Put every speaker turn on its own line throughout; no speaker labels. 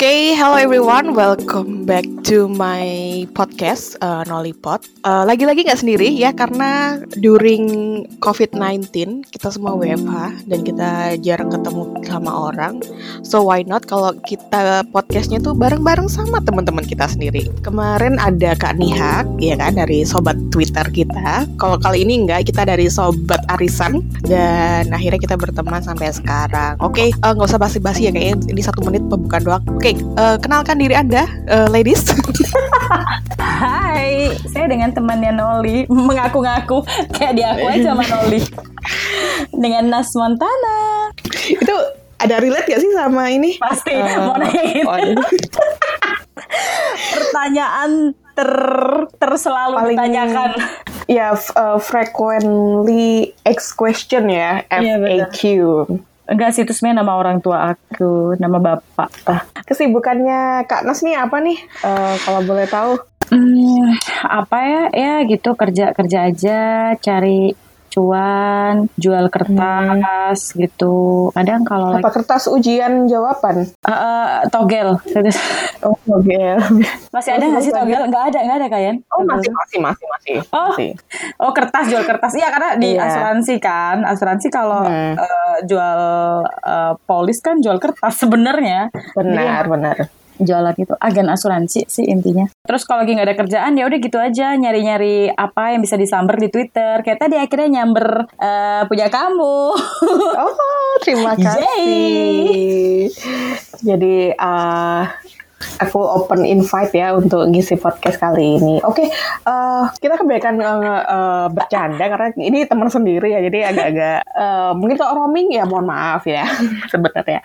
Okay, hello everyone, welcome back to my podcast uh, Nollypot. Uh, lagi-lagi nggak sendiri ya karena during COVID-19 kita semua WFH dan kita jarang ketemu sama orang. So why not kalau kita podcastnya tuh bareng-bareng sama teman-teman kita sendiri. Kemarin ada Kak Nihak, ya kan dari sobat Twitter kita. Kalau kali ini enggak, kita dari sobat Arisan dan akhirnya kita berteman sampai sekarang. Oke, okay, uh, nggak usah basi-basi ya kayaknya ini satu menit pembukaan doang. Oke, uh, kenalkan diri Anda, uh, ladies.
Hai, saya dengan temannya Noli mengaku-ngaku kayak dia aku aja sama Noli. dengan Nas Montana.
Itu ada relate gak sih sama ini?
Pasti, uh, mau nanya. Oh, iya. Pertanyaan ter ter selalu Paling, ditanyakan.
Ya, uh, frequently asked question ya, FAQ.
Ya, Enggak sih, itu sebenarnya nama orang tua aku, nama bapak.
Ah, kesibukannya Kak Nas nih apa nih? Uh, kalau boleh tahu?
Hmm, apa ya? Ya gitu kerja kerja aja, cari cuan, jual kertas hmm. gitu. Kadang kalau
apa kertas ujian jawaban?
Uh, uh, togel.
oh togel.
Masih ada nggak sih togel? Nggak ada, nggak ada kayan?
Oh masih masih masih masih.
Oh,
masih.
oh kertas jual kertas. Iya karena di yeah. asuransi kan, asuransi kalau hmm. uh, jual uh, polis kan jual kertas sebenarnya.
Benar Jadi, benar
jualan itu agen asuransi sih intinya. Terus kalau lagi nggak ada kerjaan ya udah gitu aja nyari-nyari apa yang bisa disamber di Twitter. Kayak tadi akhirnya nyamber uh, punya kamu.
oh terima kasih. Jadi uh, aku open invite ya untuk ngisi podcast kali ini. Oke, okay, uh, eh, kita kebanyakan uh, uh, bercanda karena ini teman sendiri ya, jadi agak-agak uh, mungkin kalau roaming ya mohon maaf ya sebenarnya.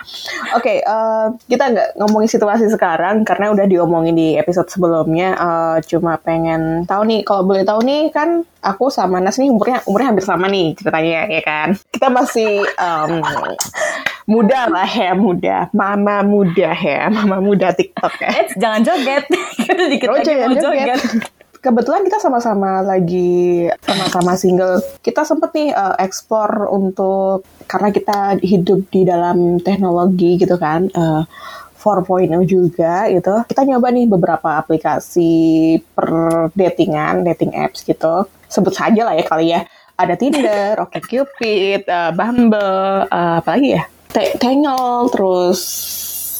Oke, okay, uh, kita nggak ngomongin situasi sekarang karena udah diomongin di episode sebelumnya. Uh, cuma pengen tahu nih, kalau boleh tahu nih kan aku sama Nas nih umurnya umurnya hampir sama nih ceritanya ya kan. Kita masih um, muda lah ya muda. Mama muda ya mama muda TikTok ya.
Eh, jangan joget.
Dikit oh, jangan joget. joget. Kebetulan kita sama-sama lagi sama-sama single. Kita sempet nih uh, explore untuk karena kita hidup di dalam teknologi gitu kan uh, 4.0 juga gitu. Kita nyoba nih beberapa aplikasi per datingan, dating apps gitu. Sebut saja lah ya kali ya. Ada Tinder, OkCupid, uh, Bumble, uh, apa lagi ya? Tangle, terus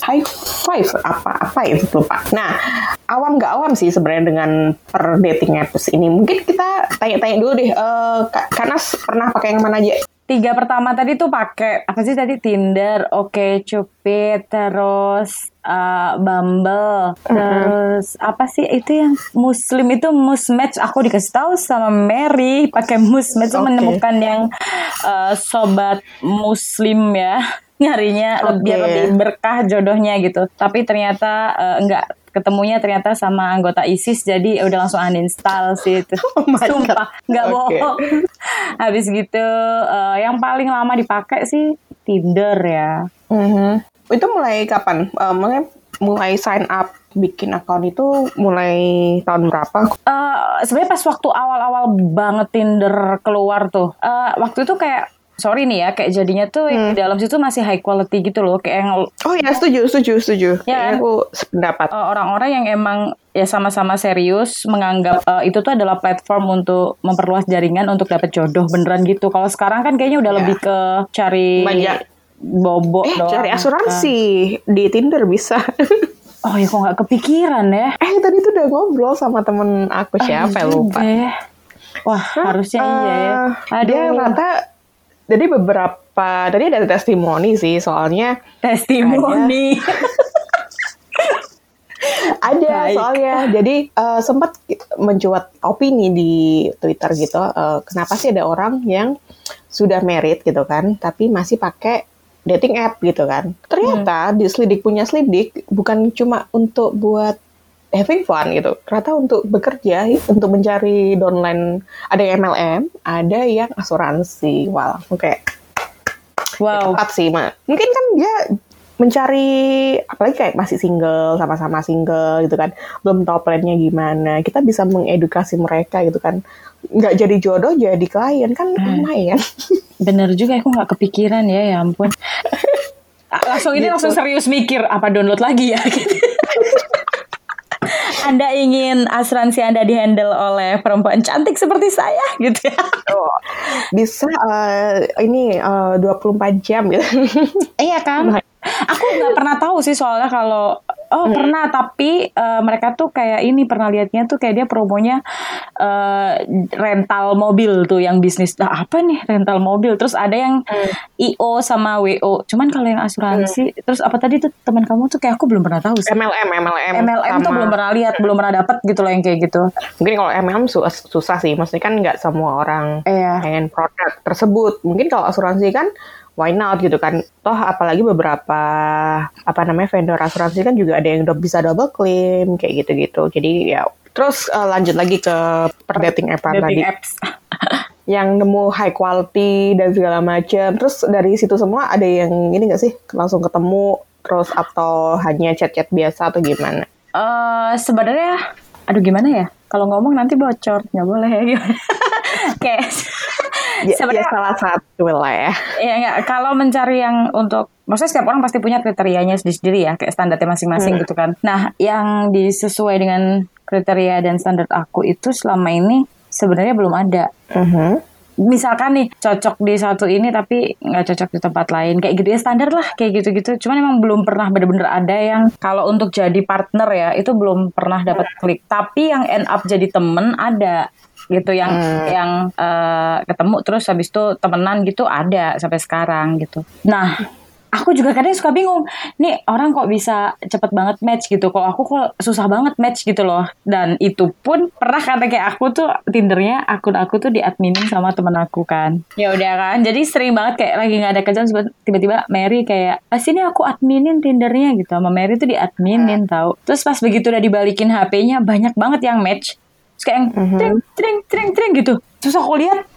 high five apa apa itu tuh pak. Nah awam nggak awam sih sebenarnya dengan per dating apps ini. Mungkin kita tanya-tanya dulu deh. Uh, karena pernah pakai yang mana aja?
Tiga pertama tadi tuh pakai apa sih tadi Tinder, Oke okay, Cupid, terus uh, Bumble, uh-huh. terus apa sih itu yang Muslim itu Musmatch. Aku dikasih tahu sama Mary pakai Musmatch okay. menemukan yang uh, sobat Muslim ya nyarinya okay. lebih lebih berkah jodohnya gitu. Tapi ternyata uh, enggak ketemunya ternyata sama anggota ISIS jadi udah langsung uninstall sih itu. Oh Sumpah, nggak okay. bohong. Habis gitu uh, yang paling lama dipakai sih Tinder ya.
Mm -hmm. Itu mulai kapan? Uh, mulai mulai sign up bikin akun itu mulai tahun berapa?
Uh, Sebenarnya pas waktu awal-awal banget Tinder keluar tuh, uh, waktu itu kayak sorry nih ya kayak jadinya tuh hmm. di dalam situ masih high quality gitu loh kayak yang
oh ya setuju setuju setuju ya aku sependapat
eh, orang-orang yang emang ya sama-sama serius menganggap uh, itu tuh adalah platform untuk memperluas jaringan untuk dapat jodoh beneran gitu kalau sekarang kan kayaknya udah ya. lebih ke cari Banyak. bobo
eh, doang cari asuransi uh. di Tinder bisa
oh ya kok nggak kepikiran ya
eh tadi tuh udah ngobrol sama temen aku siapa ya lupa
Wah, harusnya uh, iya ya.
Aduh. Dia rata jadi beberapa tadi ada testimoni sih soalnya
testimoni.
Ada, ada soalnya. Jadi uh, sempat mencuat opini di Twitter gitu uh, kenapa sih ada orang yang sudah merit gitu kan tapi masih pakai dating app gitu kan. Ternyata hmm. di selidik punya selidik bukan cuma untuk buat having fun gitu. Ternyata untuk bekerja, untuk mencari downline, ada yang MLM, ada yang asuransi. Wow, oke. Okay. Wow. Tepat sih, mak. Mungkin kan dia mencari apalagi kayak masih single sama-sama single gitu kan belum tahu plannya gimana kita bisa mengedukasi mereka gitu kan nggak jadi jodoh jadi klien kan hmm. lumayan
bener juga aku nggak kepikiran ya ya ampun langsung ini
Gitu.
langsung serius mikir apa download lagi ya gitu. Anda ingin asuransi Anda dihandle oleh perempuan cantik seperti saya gitu ya.
Oh, bisa eh, ini eh, 24 jam gitu.
Iya kan? Aku nggak pernah tahu sih soalnya kalau oh pernah tapi eh, mereka tuh kayak ini pernah lihatnya tuh kayak dia promonya eh, rental mobil tuh yang bisnis. Nah, apa nih rental mobil? Terus ada yang IO sama WO. Cuman kalau yang asuransi terus apa tadi tuh teman kamu tuh kayak aku belum pernah tahu sih.
MLM, MLM.
MLM tuh
sama-
belum pernah lihat, belum pernah dapat gitu loh yang kayak gitu.
Mungkin kalau MLM su- susah sih, maksudnya kan nggak semua orang
Iya.
pengen produk tersebut. Mungkin kalau asuransi kan why not gitu kan. Toh apalagi beberapa apa namanya vendor asuransi kan juga ada yang bisa double claim kayak gitu-gitu. Jadi ya terus eh, lanjut lagi ke per dating app tadi
Dating apps.
yang nemu high quality dan segala macam. Terus dari situ semua ada yang ini nggak sih langsung ketemu terus atau hanya chat-chat biasa atau gimana?
Eh sebenarnya aduh gimana ya? Kalau ngomong nanti bocor, nggak boleh ya? Kayak
Ya, ya
sebenarnya
salah satu lah ya.
ya nggak kalau mencari yang untuk maksudnya setiap orang pasti punya kriterianya sendiri-sendiri ya kayak standarnya masing-masing gitu kan. Nah, yang disesuai dengan kriteria dan standar aku itu selama ini sebenarnya belum ada.
Mhm.
Misalkan nih cocok di satu ini tapi nggak cocok di tempat lain. Kayak gitu ya standar lah kayak gitu-gitu. Cuman emang belum pernah bener-bener ada yang kalau untuk jadi partner ya itu belum pernah dapat klik. Tapi yang end up jadi temen ada gitu yang yang eh, ketemu terus habis itu temenan gitu ada sampai sekarang gitu. Nah aku juga kadang suka bingung nih orang kok bisa cepet banget match gitu? Kalau aku kok susah banget match gitu loh? Dan itu pun pernah kata kayak aku tuh tindernya akun aku tuh diadminin sama temen aku kan. Ya udah kan jadi sering banget kayak lagi nggak ada kerjaan tiba-tiba Mary kayak ah, sini aku adminin tindernya gitu. Sama Mary tuh diadminin tau. Terus pas begitu udah dibalikin HP-nya banyak banget yang match. Terus kayak yang tring tring tring tring gitu. Terus aku lihat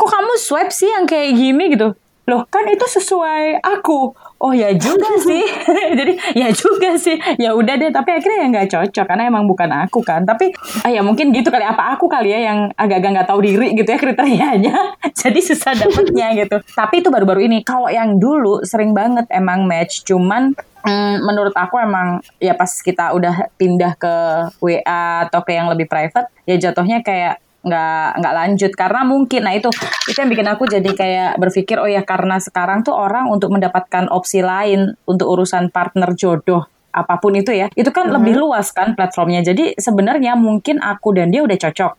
kok kamu swipe sih yang kayak gini? gitu loh kan itu sesuai aku. Oh ya juga sih. Jadi ya juga sih. Ya udah deh tapi akhirnya ya nggak cocok karena emang bukan aku kan. Tapi ah ya mungkin gitu kali. Apa aku kali ya yang agak-agak nggak tahu diri gitu ya kriterianya. Jadi susah dapetnya gitu. Tapi itu baru-baru ini. Kalau yang dulu sering banget emang match. Cuman mm, menurut aku emang ya pas kita udah pindah ke WA atau ke yang lebih private ya jatuhnya kayak nggak nggak lanjut. Karena mungkin nah itu itu yang bikin aku jadi kayak berpikir oh ya karena sekarang tuh orang untuk mendapatkan opsi lain untuk urusan partner jodoh apa pun itu ya itu kan lebih luas kan platformnya. Jadi sebenarnya mungkin aku dan dia udah cocok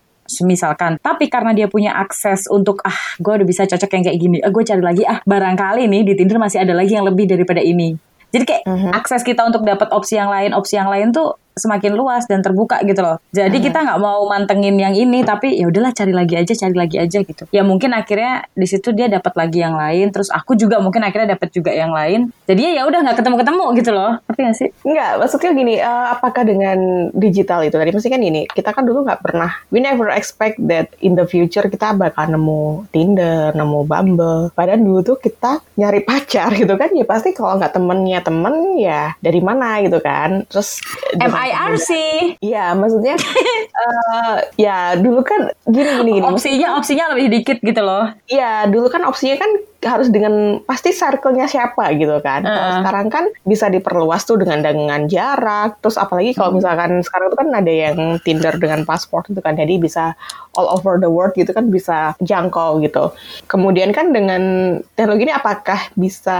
misalkan. Tapi karena dia punya akses untuk ah gue udah bisa cocok yang kayak gini ah, gue cari lagi ah barangkali nih di Tinder masih ada lagi yang lebih daripada ini. Jadi kayak akses kita untuk dapat opsi yang lain, opsi yang lain tuh semakin luas dan terbuka gitu loh. Jadi kita nggak mau mantengin yang ini, tapi ya udahlah cari lagi aja, cari lagi aja gitu. Ya mungkin akhirnya di situ dia dapat lagi yang lain, terus aku juga mungkin akhirnya dapat juga yang lain. Jadi ya udah nggak ketemu-ketemu gitu loh. Ngerti nggak sih?
Enggak, maksudnya gini, eh, apakah dengan digital itu tadi, mesti kan gini, kita kan dulu nggak pernah, we never expect that in the future kita bakal nemu Tinder, nemu Bumble. Padahal dulu tuh kita nyari pacar gitu kan, ya pasti kalau nggak temennya temen, ya dari mana gitu kan. Terus
MIRC.
Iya, maksudnya eh, ya dulu kan gini gini gini.
Opsinya opsinya lebih dikit gitu loh.
Iya, dulu kan opsinya kan harus dengan pasti circle-nya siapa gitu kan. Kalau
Heeh.
sekarang kan bisa diperluas tuh dengan dengan jarak. Terus apalagi kalau misalkan sekarang tuh kan ada yang Tinder dengan paspor itu kan, jadi bisa all over the world gitu kan bisa jangkau gitu. Kemudian kan dengan teknologi ini apakah bisa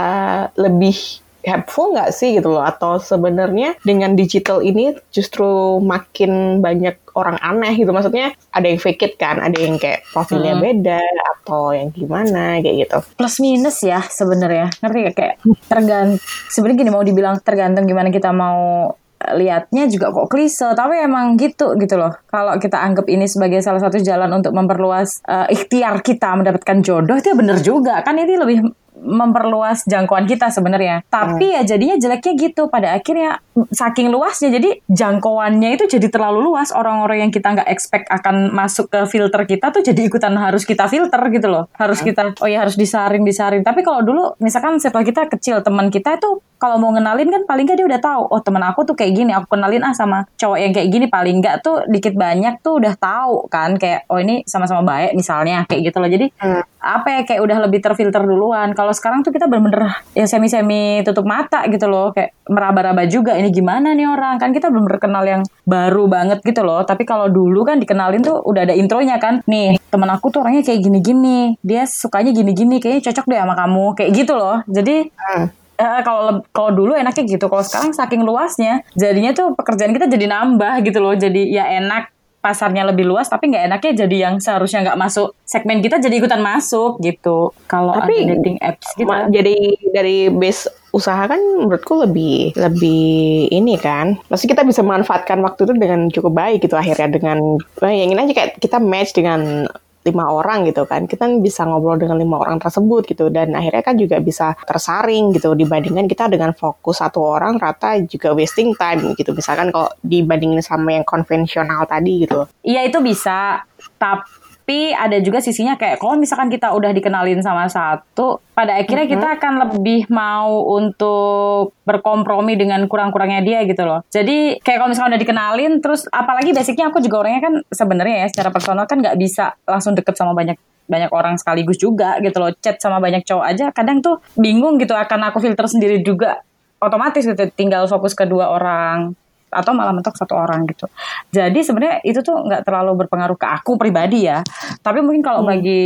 lebih helpful nggak sih gitu loh? Atau sebenarnya dengan digital ini justru makin banyak orang aneh gitu? Maksudnya ada yang fake it kan? Ada yang kayak profilnya beda atau yang gimana? Kayak gitu.
Plus minus ya sebenarnya. Ngerti gak kayak tergantung sebenarnya gini mau dibilang tergantung gimana kita mau lihatnya juga kok klise tapi emang gitu gitu loh. Kalau kita anggap ini sebagai salah satu jalan untuk memperluas eh, ikhtiar kita mendapatkan jodoh itu ya bener juga. Kan ini lebih memperluas jangkauan kita sebenarnya. Tapi ya jadinya jeleknya gitu. Pada akhirnya saking luasnya jadi jangkauannya itu jadi terlalu luas. Orang-orang yang kita nggak expect akan masuk ke filter kita tuh jadi ikutan harus kita filter gitu loh. Harus kita oh ya harus disaring disaring. Tapi kalau dulu misalkan setelah kita kecil teman kita itu kalau mau ngenalin kan paling nggak dia udah tahu oh temen aku tuh kayak gini aku kenalin ah sama cowok yang kayak gini. Paling nggak tuh dikit banyak tuh udah tahu kan kayak oh ini sama-sama baik misalnya kayak gitu loh. Jadi hmm. apa ya kayak udah lebih terfilter duluan. Kalau sekarang tuh kita bener-bener ya semi-semi tutup mata gitu loh kayak meraba-raba juga ini gimana nih orang? Kan kita belum kenal yang baru banget gitu loh. Tapi kalau dulu kan dikenalin tuh udah ada intronya kan nih temen aku tuh orangnya kayak gini-gini dia sukanya gini-gini kayaknya cocok deh sama kamu kayak gitu loh. Jadi hmm. Uh, kalau kalau dulu enaknya gitu. Kalau sekarang saking luasnya jadinya tuh pekerjaan kita jadi nambah gitu loh. Jadi ya enak pasarnya lebih luas tapi nggak enaknya jadi yang seharusnya nggak masuk. Segmen kita jadi ikutan masuk gitu. Kalau ada dating apps gitu.
jadi dari base usaha kan menurutku lebih lebih ini kan. Pasti kita bisa memanfaatkan waktu itu dengan cukup baik gitu akhirnya dengan bayangin aja kayak kita match dengan lima orang gitu kan kita bisa ngobrol dengan lima orang tersebut gitu. Dan akhirnya kan juga bisa tersaring gitu dibandingkan kita dengan fokus satu orang rata juga wasting time gitu. Misalkan kalau dibandingin sama yang konvensional tadi gitu.
Iya itu bisa. Tapi tapi ada juga sisinya kayak kalau misalkan kita udah dikenalin sama satu pada akhirnya mm -hmm. kita akan lebih mau untuk berkompromi dengan kurang-kurangnya dia gitu loh. Jadi kayak kalau misalkan udah dikenalin terus apalagi basicnya aku juga orangnya kan sebenarnya ya secara personal kan nggak bisa langsung deket sama banyak banyak orang sekaligus juga gitu loh. Chat sama banyak cowok aja kadang tuh bingung gitu akan aku filter sendiri juga otomatis gitu tinggal fokus ke dua orang atau malah mentok satu orang gitu. Jadi sebenarnya itu tuh nggak terlalu berpengaruh ke aku pribadi ya. Tapi mungkin kalau hmm. bagi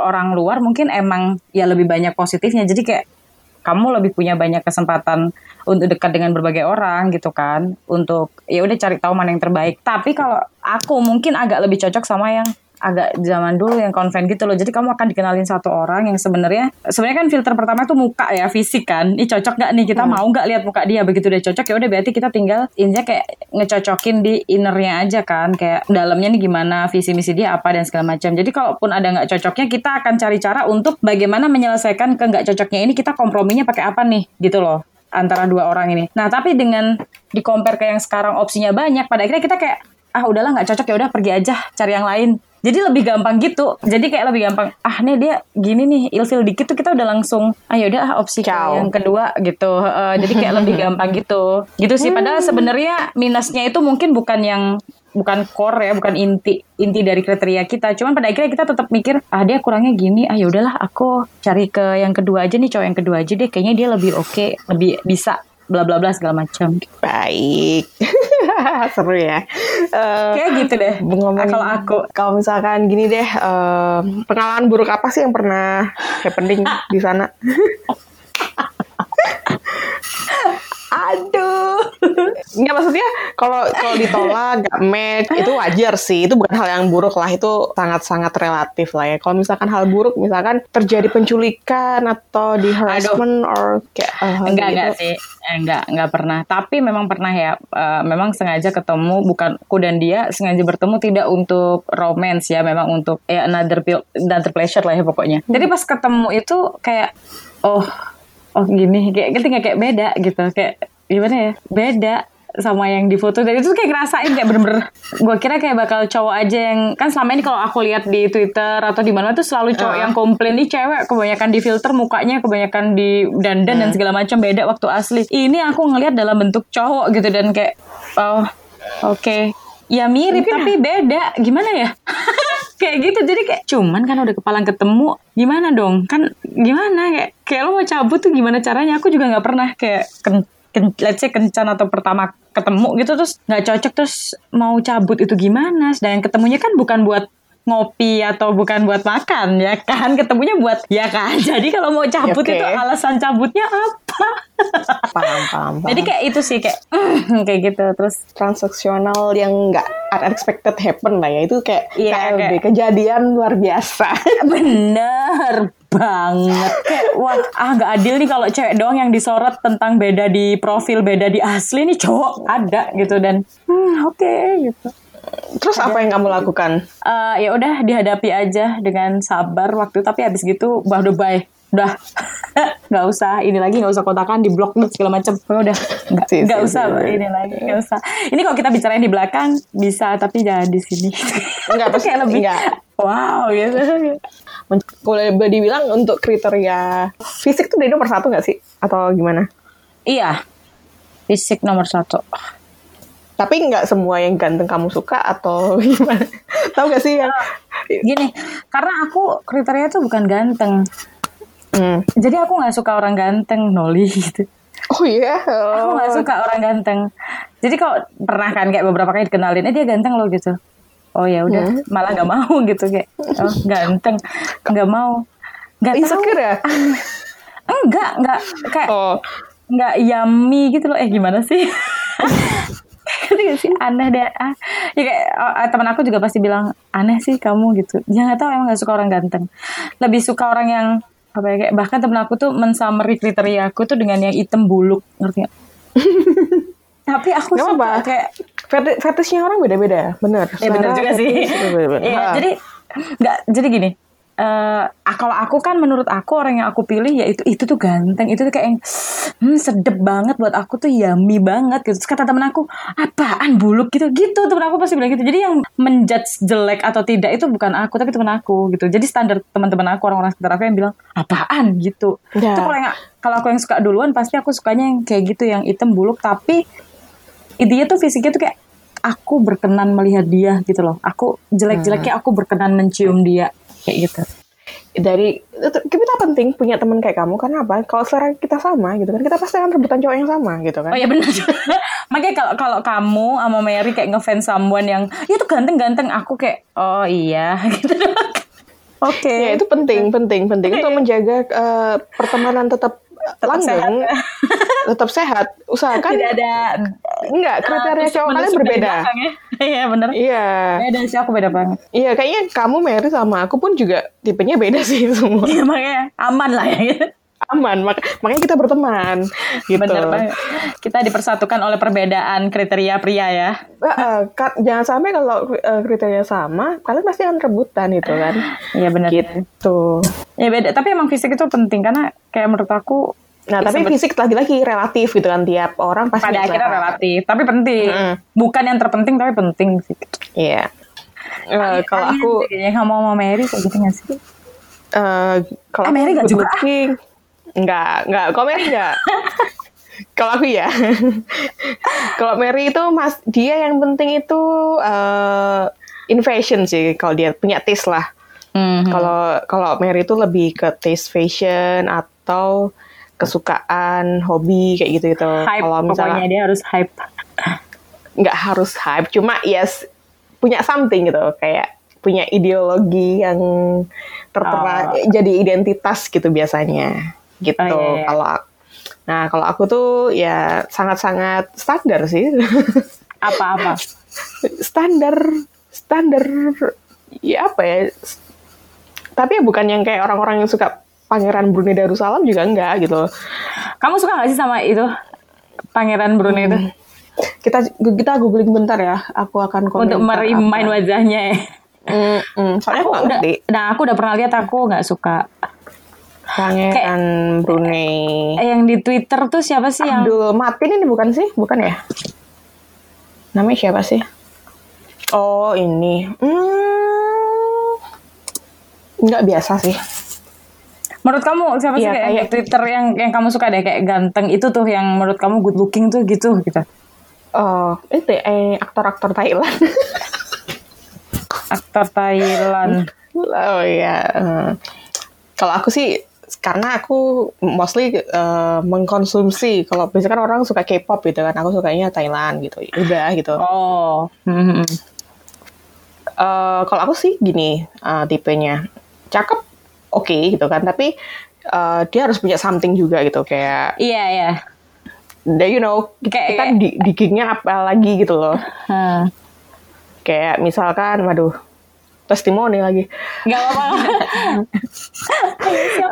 orang luar mungkin emang ya lebih banyak positifnya. Jadi kayak kamu lebih punya banyak kesempatan untuk dekat dengan berbagai orang gitu kan untuk ya udah cari tahu mana yang terbaik tapi kalau aku mungkin agak lebih cocok sama yang agak zaman dulu yang konven gitu loh. Jadi kamu akan dikenalin satu orang yang sebenarnya sebenarnya kan filter pertama itu muka ya fisik kan. Ini cocok gak nih kita hmm. mau nggak lihat muka dia begitu udah cocok ya udah berarti kita tinggal injak kayak ngecocokin di innernya aja kan kayak dalamnya nih gimana visi misi dia apa dan segala macam. Jadi kalaupun ada nggak cocoknya kita akan cari cara untuk bagaimana menyelesaikan ke nggak cocoknya ini kita komprominya pakai apa nih gitu loh antara dua orang ini. Nah tapi dengan di compare ke yang sekarang opsinya banyak pada akhirnya kita kayak ah udahlah nggak cocok ya udah pergi aja cari yang lain jadi lebih gampang gitu jadi kayak lebih gampang ah nih dia gini nih ilfil dikit tuh kita udah langsung ah ya udah opsi yang kedua gitu uh, jadi kayak lebih gampang gitu gitu sih padahal hmm. sebenarnya minusnya itu mungkin bukan yang bukan core ya, bukan inti inti dari kriteria kita. Cuman pada akhirnya kita tetap mikir, ah dia kurangnya gini, ah ya udahlah aku cari ke yang kedua aja nih, cowok yang kedua aja deh. Kayaknya dia lebih oke, okay, lebih bisa bla bla bla segala macam.
Baik. Seru ya.
Uh, Kayak gitu deh.
Ngomong kalau aku kalau misalkan gini deh, uh, pengalaman buruk apa sih yang pernah happening di sana?
Aduh.
Nggak maksudnya kalau kalau ditolak gak match itu wajar sih. Itu bukan hal yang buruk lah. Itu sangat-sangat relatif lah ya. Kalau misalkan hal buruk misalkan terjadi penculikan atau di harassment Aduh. or kayak
uh, enggak gitu. enggak sih. Eh, enggak enggak pernah. Tapi memang pernah ya. Uh, memang sengaja ketemu bukan aku dan dia sengaja bertemu tidak untuk romance ya. Memang untuk ya another another pleasure lah ya pokoknya. Hmm. Jadi pas ketemu itu kayak oh oh gini kayak ketika kayak beda gitu kayak gimana ya beda sama yang di foto dan itu kayak ngerasain kayak bener-bener gue kira kayak bakal cowok aja yang kan selama ini kalau aku lihat di Twitter atau di mana tuh selalu cowok uh. yang komplain nih cewek kebanyakan di filter mukanya kebanyakan di dandan uh. dan segala macam beda waktu asli ini aku ngelihat dalam bentuk cowok gitu dan kayak oh oke okay. ya mirip Mungkin tapi ya. beda gimana ya kayak gitu jadi kayak cuman kan udah kepalang ketemu gimana dong kan gimana kayak kayak lo mau cabut tuh gimana caranya aku juga nggak pernah kayak let's say kencan atau pertama ketemu gitu terus nggak cocok terus mau cabut itu gimana? Sedangkan ketemunya kan bukan buat ngopi atau bukan buat makan ya kan? Ketemunya buat ya kan? Jadi kalau mau cabut okay. itu alasan cabutnya apa?
Paham, paham, paham.
jadi kayak itu sih kayak mm, kayak gitu. Terus
transaksional yang nggak unexpected happen lah ya. Itu kayak yeah, KLB kayak, kejadian luar biasa.
Bener banget. Kayak wah ah nggak adil nih kalau cewek doang yang disorot tentang beda di profil beda di asli. Nih cowok ada gitu dan hmm, oke okay, gitu.
Terus apa yang kamu lakukan?
Uh, ya udah dihadapi aja dengan sabar waktu tapi habis gitu bah udah bye udah. Nggak usah. Ini lagi nggak usah kotakan di blok dan segala macam oh, udah. Nggak nggak usah ini lagi nggak usah. Ini kalau kita bicarain di belakang bisa tapi jangan di sini.
Nggak kayak lebih enggak.
wow gitu.
Boleh dibilang untuk kriteria fisik tuh dari nomor satu nggak sih? Atau gimana?
Iya, fisik nomor satu.
Tapi nggak semua yang ganteng kamu suka atau gimana? Tahu gak sih yang
Gini, karena aku kriteria tuh bukan ganteng.
Hmm.
Jadi aku nggak suka orang ganteng, Noli gitu.
Oh iya.
Aku nggak
Oh.
suka orang ganteng. Jadi kalau pernah kan kayak beberapa kali dikenalin, eh dia ganteng loh gitu. Oh ya udah,
Hmm.
malah nggak mau gitu kayak, oh ganteng, nggak mau. Tahu.
Insecure ya?
Enggak, enggak kayak
Oh.
nggak yummy gitu loh. Eh gimana sih? Gak sih aneh deh. Ah, ya kayak oh, teman aku juga pasti bilang aneh sih kamu gitu. Ya nggak tahu emang nggak suka orang ganteng. Lebih suka orang yang apa ya kayak bahkan temen aku tuh mensummary kriteria aku tuh dengan yang hitam buluk ngerti gak? Tapi aku
Gak
suka
apa-apa.
kayak
Feti- Fetishnya orang beda-beda, bener.
ya benar
Selera
juga sih.
beda-beda.
Iya,
Ha.
jadi nggak jadi gini. Ah, kalau aku kan menurut aku orang yang aku pilih ya itu itu tuh ganteng. Itu tuh kayak yang hmm, sedep banget buat aku tuh yummy banget gitu. Terus kata temen aku apaan buluk? gitu. Gitu temen aku pasti bilang gitu. Jadi yang menjudge jelek atau tidak itu bukan aku tapi temen aku gitu. Jadi standar teman-teman aku orang-orang sekitar aku yang bilang apaan? gitu.
Ya.
itu kalau yang kalau aku yang suka duluan pasti aku sukanya yang kayak gitu yang hitam buluk. Tapi intinya tuh fisiknya tuh kayak aku berkenan melihat dia gitu loh. Aku jelek-jeleknya aku berkenan mencium dia kayak gitu
dari kita penting punya teman kayak kamu karena apa? Kalau selera kita sama gitu kan, kita pasti akan rebutan cowok yang sama gitu kan.
oh ya benar makanya kalau kalau kamu sama Mary kayak ngefans someone yang ya tuh ganteng-ganteng aku kayak oh iya gitu oke
Ya itu penting, penting, penting untuk menjaga eh, pertemanan tetap, langgeng, tetap sehat. Usahakan
tidak ada
enggak kriteria
tusuk
cowok kalian berbeda.
belakang ya. Iya benar
Iya.
beda sih aku beda banget
Iya, kayaknya kamu Mary sama aku pun juga tipenya beda sih semua.
Iya makanya aman lah ya gitu.
Aman, mak- makanya kita berteman gitu.
Bener banget. Kita dipersatukan oleh perbedaan kriteria pria ya.
Eh, ka- jangan sampai kalau eh, kriteria sama, kalian pasti akan rebutan itu kan.
Iya benar.
gitu.
Ya beda. Tapi emang fisik itu penting karena kayak menurut aku
Nah, tapi fisik lagi-lagi relatif gitu kan tiap orang pasti
pada akhirnya relatif. Tapi penting.
Mm-mm.
Bukan yang terpenting tapi penting sih.
Iya. Eh, kalau
Kalian
aku
kayaknya kamu mau Mary kayak gitu gak sih?
eh kalau
Eh, Mary nggak juga?
looking, enggak, enggak. Kalau Mary enggak. kalau aku ya. kalau Mary itu mas dia yang penting itu eh in fashion sih kalau dia punya taste lah.
Mhm.
Kalau kalau Mary itu lebih ke taste fashion atau kesukaan, hobi kayak gitu gitu.
hype
Kalau misalnya
pokoknya dia harus hype.
nggak harus hype, cuma yes punya something gitu, kayak punya ideologi yang tertera
Oh.
jadi identitas gitu biasanya. Gitu.
Oh, iya, iya.
Kalau Nah, kalau aku tuh ya sangat-sangat standar sih.
Apa-apa.
standar standar ya apa ya? Tapi ya bukan yang kayak orang-orang yang suka Pangeran Brunei Darussalam juga enggak gitu.
Kamu suka gak sih sama itu? Pangeran Brunei itu?
Kita kita googling bentar ya. Aku akan komentar.
Untuk merimain wajahnya ya.
Mm, mm. Soalnya aku nggak
udah,
ngerti.
nah aku udah pernah lihat aku nggak suka.
Pangeran Brunei.
Eh, yang di Twitter tuh siapa sih yang
Abdul Matin ini bukan sih? Bukan ya? Namanya siapa sih? Oh ini. Hmm, nggak biasa sih.
Menurut kamu siapa sih
Iya,
kayak,
kayak-
Twitter yang yang kamu suka deh kayak ganteng itu tuh yang menurut kamu good looking tuh gitu gitu.
Oh, itu eh, aktor-aktor Thailand.
Aktor Thailand.
oh. Eh, Kalau aku sih karena aku mostly eh, mengkonsumsi kalau biasanya kan orang suka K-pop gitu kan aku sukanya Thailand gitu udah gitu
Oh. Hmm.
Eh, kalau aku sih gini eh, tipenya cakep oke gitu kan tapi eh, dia harus punya something juga gitu kayak
Iya ya.
ya you know
Kayak-
kita di, di gignya apa lagi gitu loh
Hmm.
kayak misalkan waduh testimoni lagi
Gak apa-apa.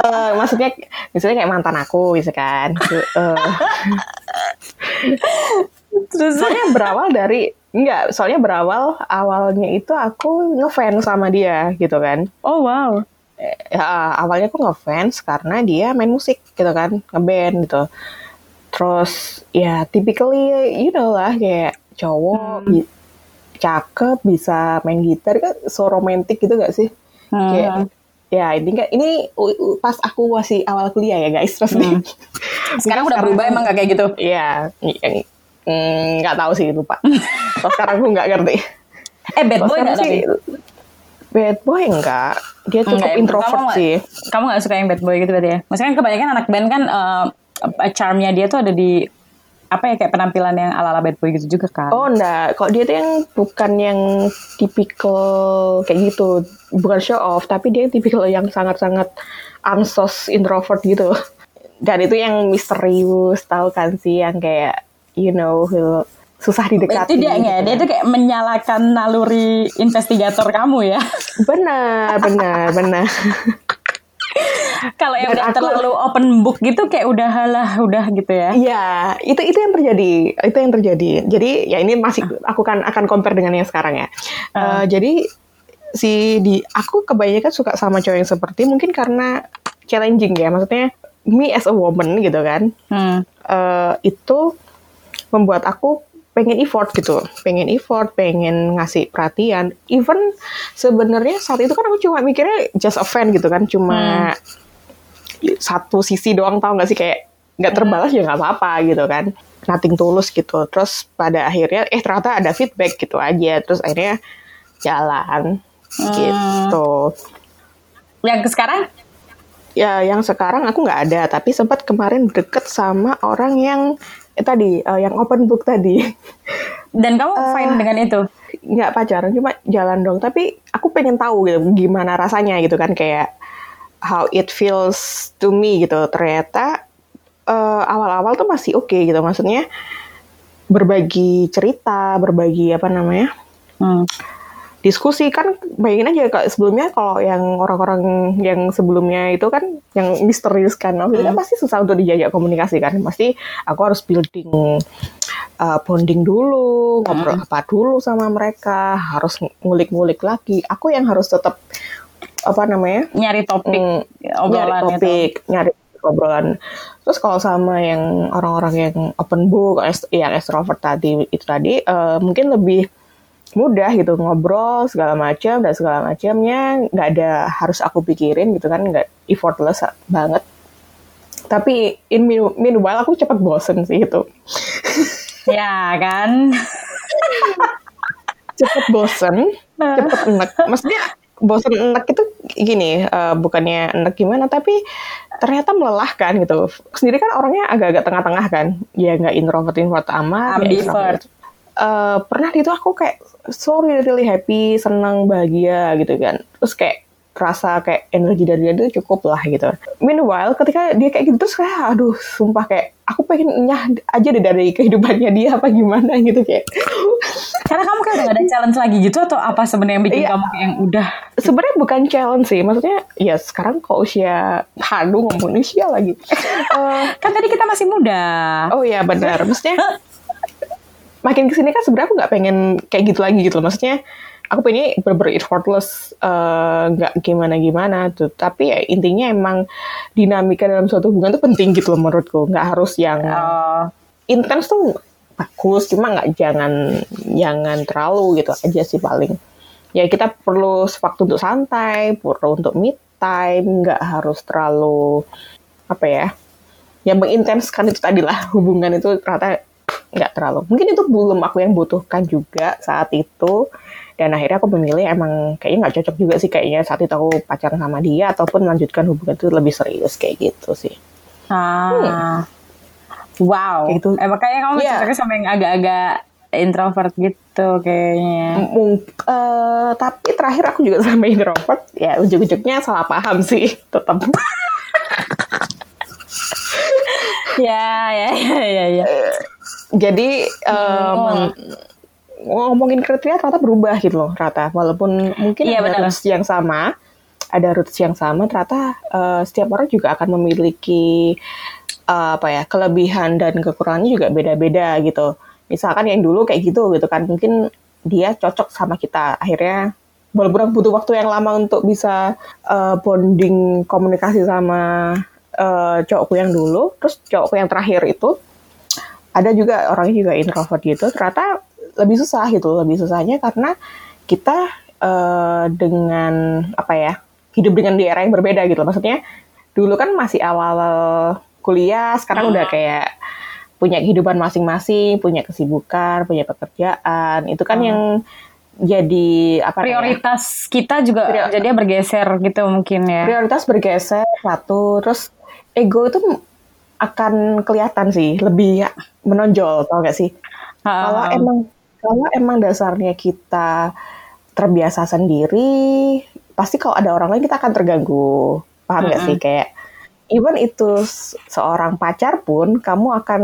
Eh, maksudnya misalnya kayak mantan aku gitu kan
Terus
soalnya berawal dari enggak soalnya berawal awalnya itu aku ngefans sama dia gitu kan
Oh wow.
Ya, awalnya aku ngefans karena dia main musik gitu kan ngeband gitu terus ya typically you know lah kayak cowok bi- cakep bisa main gitar kan so romantis gitu gak sih
Hmm.
kayak ya ini kan ini pas aku masih awal kuliah ya guys terus nih
Sekarang udah berubah emang gak kayak gitu?
Iya, yang- mm, nggak tahu sih lupa. Kalau sekarang gue nggak ngerti.
Eh bad boy
sekarang
gak tapi?
Bad boy enggak, dia cukup
Enggak
introvert
Kamu nggak-
sih.
Kamu gak suka yang bad boy gitu berarti ya? Maksudnya kan kebanyakan anak band kan eh, charmnya dia tuh ada di apa ya kayak penampilan yang ala-ala bad boy gitu juga kan?
Oh enggak, kok dia tuh yang bukan yang tipikal kayak gitu, bukan show off, tapi dia tipikal yang sangat-sangat ansos introvert gitu. Dan itu yang misterius, tahu kan sih, yang kayak you know who- susah didekati.
itu dia ya,
gitu
dia
kan.
tuh kayak menyalakan naluri investigator kamu ya.
Benar, benar, benar.
Kalau yang udah
aku-
terlalu open book gitu kayak udah halah udah gitu ya.
Iya, itu itu yang terjadi, itu yang terjadi. Jadi ya ini masih aku kan akan compare dengan yang sekarang ya.
Ah.
Eh, jadi si di aku kebanyakan suka sama cowok yang seperti mungkin karena challenging ya, maksudnya me as a woman gitu kan,
Hmm.
eh, itu membuat aku pengen effort gitu, pengen effort, pengen ngasih perhatian. Even sebenarnya saat itu kan aku cuma mikirnya just a fan gitu kan, cuma satu sisi doang tau gak sih kayak nggak terbalas ya nggak apa-apa gitu kan, nothing tulus gitu. Terus pada akhirnya eh ternyata ada feedback gitu aja, terus akhirnya jalan gitu.
Yang sekarang?
Ya yang sekarang aku nggak ada, tapi sempat kemarin deket sama orang yang eh, tadi eh, yang open book tadi.
Dan kamu
Eh.
fine dengan itu?
nggak pacaran cuma jalan dong tapi aku pengen tahu gitu gimana rasanya gitu kan kayak how it feels to me gitu ternyata awal-awal tuh masih oke gitu maksudnya berbagi cerita berbagi apa namanya
Hmm.
Diskusi kan bayangin aja kalau sebelumnya kalau yang orang-orang yang sebelumnya itu kan yang misterius kan. Maksudnya pasti susah untuk dijajak komunikasi kan. Pasti aku harus building uh, bonding dulu ngobrol apa dulu sama mereka harus ngulik-ngulik lagi. Aku yang harus tetap apa namanya?
Nyari topik
Mm,
obrolan
nyari
itu.
topik, nyari obrolan. Terus kalau sama yang orang-orang yang open book, yang extrovert tadi itu tadi eh, mungkin lebih mudah gitu ngobrol segala macam dan segala macamnya nggak ada harus aku pikirin gitu kan nggak effortless banget tapi in mean- meanwhile aku cepat bosen sih itu
Ya kan?
cepet bosen cepet enek maksudnya bosen enek itu gini eh, bukannya enek gimana tapi ternyata melelahkan gitu sendiri kan orangnya agak-agak tengah-tengah kan ya nggak introvert introvert amat ya
Ambivert.
extrovert. Eh, pernah itu aku kayak so really, really happy senang bahagia gitu kan terus kayak rasa kayak energi dari dia itu cukup lah gitu. Meanwhile ketika dia kayak gitu terus kayak aduh sumpah kayak aku pengen nyah aja deh dari kehidupannya dia apa gimana gitu kayak
Karena kamu kayak udah gak ada challenge lagi gitu atau apa sebenarnya yang bikin
Iya.
kamu yang udah
sebenarnya bukan challenge sih maksudnya ya sekarang kalau usia halu ngomong usia lagi Eh,
kan tadi kita masih muda.
oh ya benar maksudnya makin ke sini kan sebenarnya aku nggak pengen kayak gitu lagi gitu loh. Maksudnya aku pengen bener-bener effortless eh, nggak gimana gimana tuh. Tapi ya intinya emang dinamika dalam suatu hubungan tuh penting gitu loh menurutku. Nggak harus yang
Oh,
intens tuh bagus cuma nggak jangan jangan terlalu gitu aja sih paling. Ya kita perlu waktu untuk santai perlu untuk me time nggak harus terlalu apa ya yang mengintenskan itu tadi lah. Hubungan itu ternyata nggak terlalu mungkin itu belum aku yang butuhkan juga saat itu dan akhirnya aku memilih emang kayaknya nggak cocok juga sih kayaknya saat itu aku pacaran sama dia ataupun melanjutkan hubungan itu lebih serius kayak gitu sih
ah. Wow.
Kayak gitu.
Eh, makanya kamu
Iya.
cocoknya sama yang agak-agak introvert gitu kayaknya.
Mung- eh, tapi terakhir aku juga sama introvert ya ujung-ujungnya salah paham sih tetap
Ya, ya, ya, ya, ya.
jadi em, ngomongin kriteria ternyata berubah gitu loh rata. Walaupun mungkin
Iya,
ada roots yang sama ada roots yang sama ternyata eh, setiap orang juga akan memiliki eh, apa ya kelebihan dan kekurangannya juga beda-beda gitu. Misalkan yang dulu kayak gitu gitu kan. Mungkin dia cocok sama kita. Akhirnya walaupun butuh waktu yang lama untuk bisa eh, bonding komunikasi sama eh, cowokku yang dulu terus cowokku yang terakhir itu ada juga orangnya juga introvert gitu ternyata lebih susah gitu lebih susahnya karena kita eh, dengan apa ya hidup dengan di era yang berbeda gitu maksudnya dulu kan masih awal kuliah sekarang udah kayak punya kehidupan masing-masing, punya kesibukan, punya pekerjaan. Itu kan yang jadi apa ya?
prioritas kita juga
Prior-
jadi bergeser gitu mungkin ya.
prioritas bergeser satu terus ego itu akan kelihatan sih lebih menonjol tau gak sih?
Ah,
kalau emang kalau emang dasarnya kita terbiasa sendiri pasti kalau ada orang lain kita akan terganggu. Paham gak sih? Kayak even itu seorang pacar pun kamu akan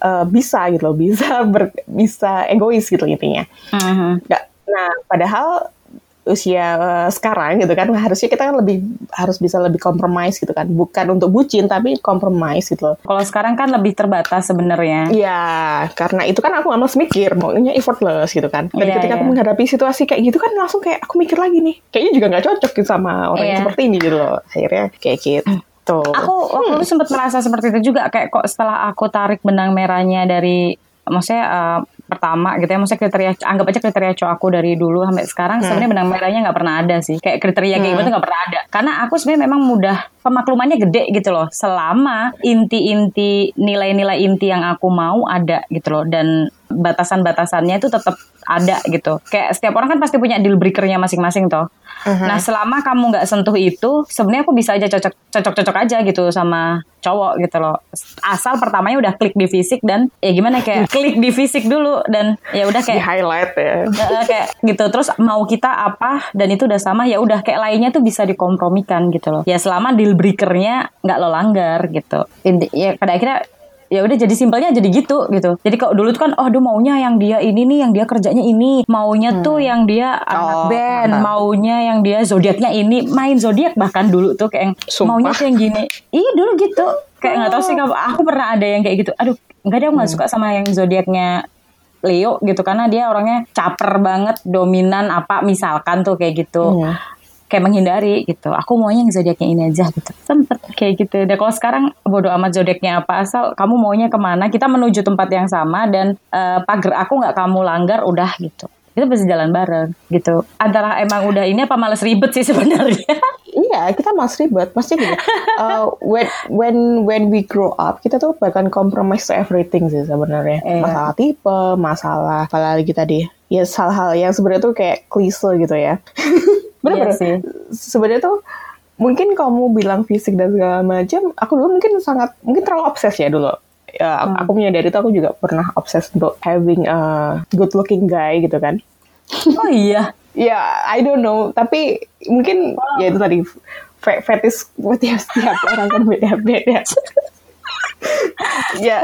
eh, bisa gitu loh bisa ber- bisa egois gitu intinya
mhm.
Nggak- nah padahal usia eh, sekarang gitu kan harusnya kita kan lebih harus bisa lebih kompromis gitu kan bukan untuk bucin tapi kompromis gitu loh
Kalau sekarang kan lebih terbatas sebenarnya.
Iya, karena itu kan aku males mikir, maunya effortless gitu kan. Dan
Iya,
ketika
iya.
aku menghadapi situasi kayak gitu kan langsung kayak aku mikir lagi nih, kayaknya juga nggak cocok gitu sama orang yang
Iya.
seperti ini gitu loh. Akhirnya kayak gitu.
Aku waktu itu sempat merasa seperti itu juga kayak kok setelah aku tarik benang merahnya dari maksudnya eh, pertama gitu ya. Maksudnya kriteria anggap aja kriteria cowok aku dari dulu sampai sekarang sebenarnya benang merahnya nggak pernah ada sih. Kayak kriteria kayak gitu nggak pernah ada. Karena aku sebenarnya memang mudah pemaklumannya gede gitu loh. Selama inti-inti nilai-nilai inti yang aku mau ada gitu loh. Dan batasan-batasannya itu tetap ada gitu kayak setiap orang kan pasti punya deal breakernya masing-masing toh Nah selama kamu nggak sentuh itu, sebenarnya aku bisa aja cocok cocok cocok aja gitu sama cowok gitu loh. Asal pertamanya udah klik di fisik dan ya gimana kayak klik di fisik dulu dan ya udah
di
kayak
highlight ya.
eh, kayak gitu. Terus mau kita apa dan itu udah sama ya udah kayak lainnya tuh bisa dikompromikan gitu loh. Ya selama deal breakernya nggak lo langgar gitu. Ya pada akhirnya ya udah jadi simpelnya jadi gitu gitu. Jadi kalau dulu tuh kan oh aduh maunya yang dia ini nih yang dia kerjanya ini. Maunya tuh yang dia anak
Oh,
band
paham.
maunya yang dia zodiaknya ini. Main zodiak bahkan dulu tuh kayak yang
Sumpah.
maunya tuh yang gini. Iya dulu gitu. Kayak nggak tahu sih kenapa aku pernah ada yang kayak gitu. Aduh nggak ada aku nggak suka sama yang zodiaknya Leo gitu karena dia orangnya caper banget dominan apa misalkan tuh kayak gitu.
Iya.
Kayak menghindari gitu aku maunya yang zodiaknya ini aja gitu sempet kayak gitu dan kalau sekarang bodo amat zodiaknya apa asal kamu maunya ke mana kita menuju tempat yang sama dan eh, pagar aku nggak kamu langgar udah gitu kita bisa jalan bareng gitu antara emang udah ini apa males ribet sih sebenarnya
Iya, kita mas ribet. Pasti gitu. Uh, when when when we grow up, kita tuh bahkan compromise to everything sih sebenarnya.
Iya.
Masalah tipe, masalah apa lagi tadi. Ya hal-hal yang sebenarnya tuh kayak klise gitu ya. Bener-bener.
Iya sih.
Sebenarnya tuh mungkin kamu bilang fisik dan segala macam, aku dulu mungkin sangat mungkin terlalu obses ya dulu. Ya,
Hmm.
aku menyadari itu aku juga pernah obses untuk having a good looking guy gitu kan.
oh iya
Ya, I don't know. Tapi mungkin ya itu tadi fe- fetish tiap setiap orang kan beda-beda. ya,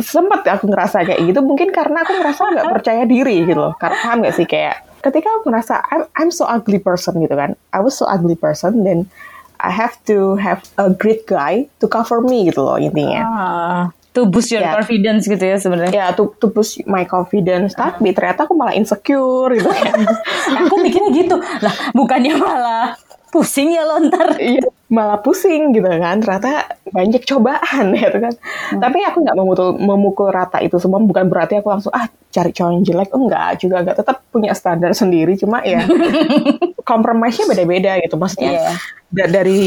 sempat aku ngerasa kayak gitu. Mungkin karena aku ngerasa nggak percaya diri gitu loh. Karena paham nggak sih kayak ketika aku ngerasa I'm, I'm so ugly person gitu kan. I was so ugly person then I have to have a great guy to cover me gitu loh intinya.
ah, to boost your
Ya.
confidence gitu ya sebenarnya
Ya, to, to boost my confidence. Tapi ternyata aku malah insecure gitu kan.
aku mikirnya gitu lah bukannya malah pusing ya lo ntar
Iya, malah pusing gitu kan. Ternyata banyak cobaan gitu kan. Tapi aku nggak memukul, memukul rata itu semua. Bukan berarti aku langsung ah cari cowok yang jelek. Enggak, juga enggak. Tetap punya standar sendiri. Cuma ya kompromisnya beda-beda gitu. Maksudnya da- dari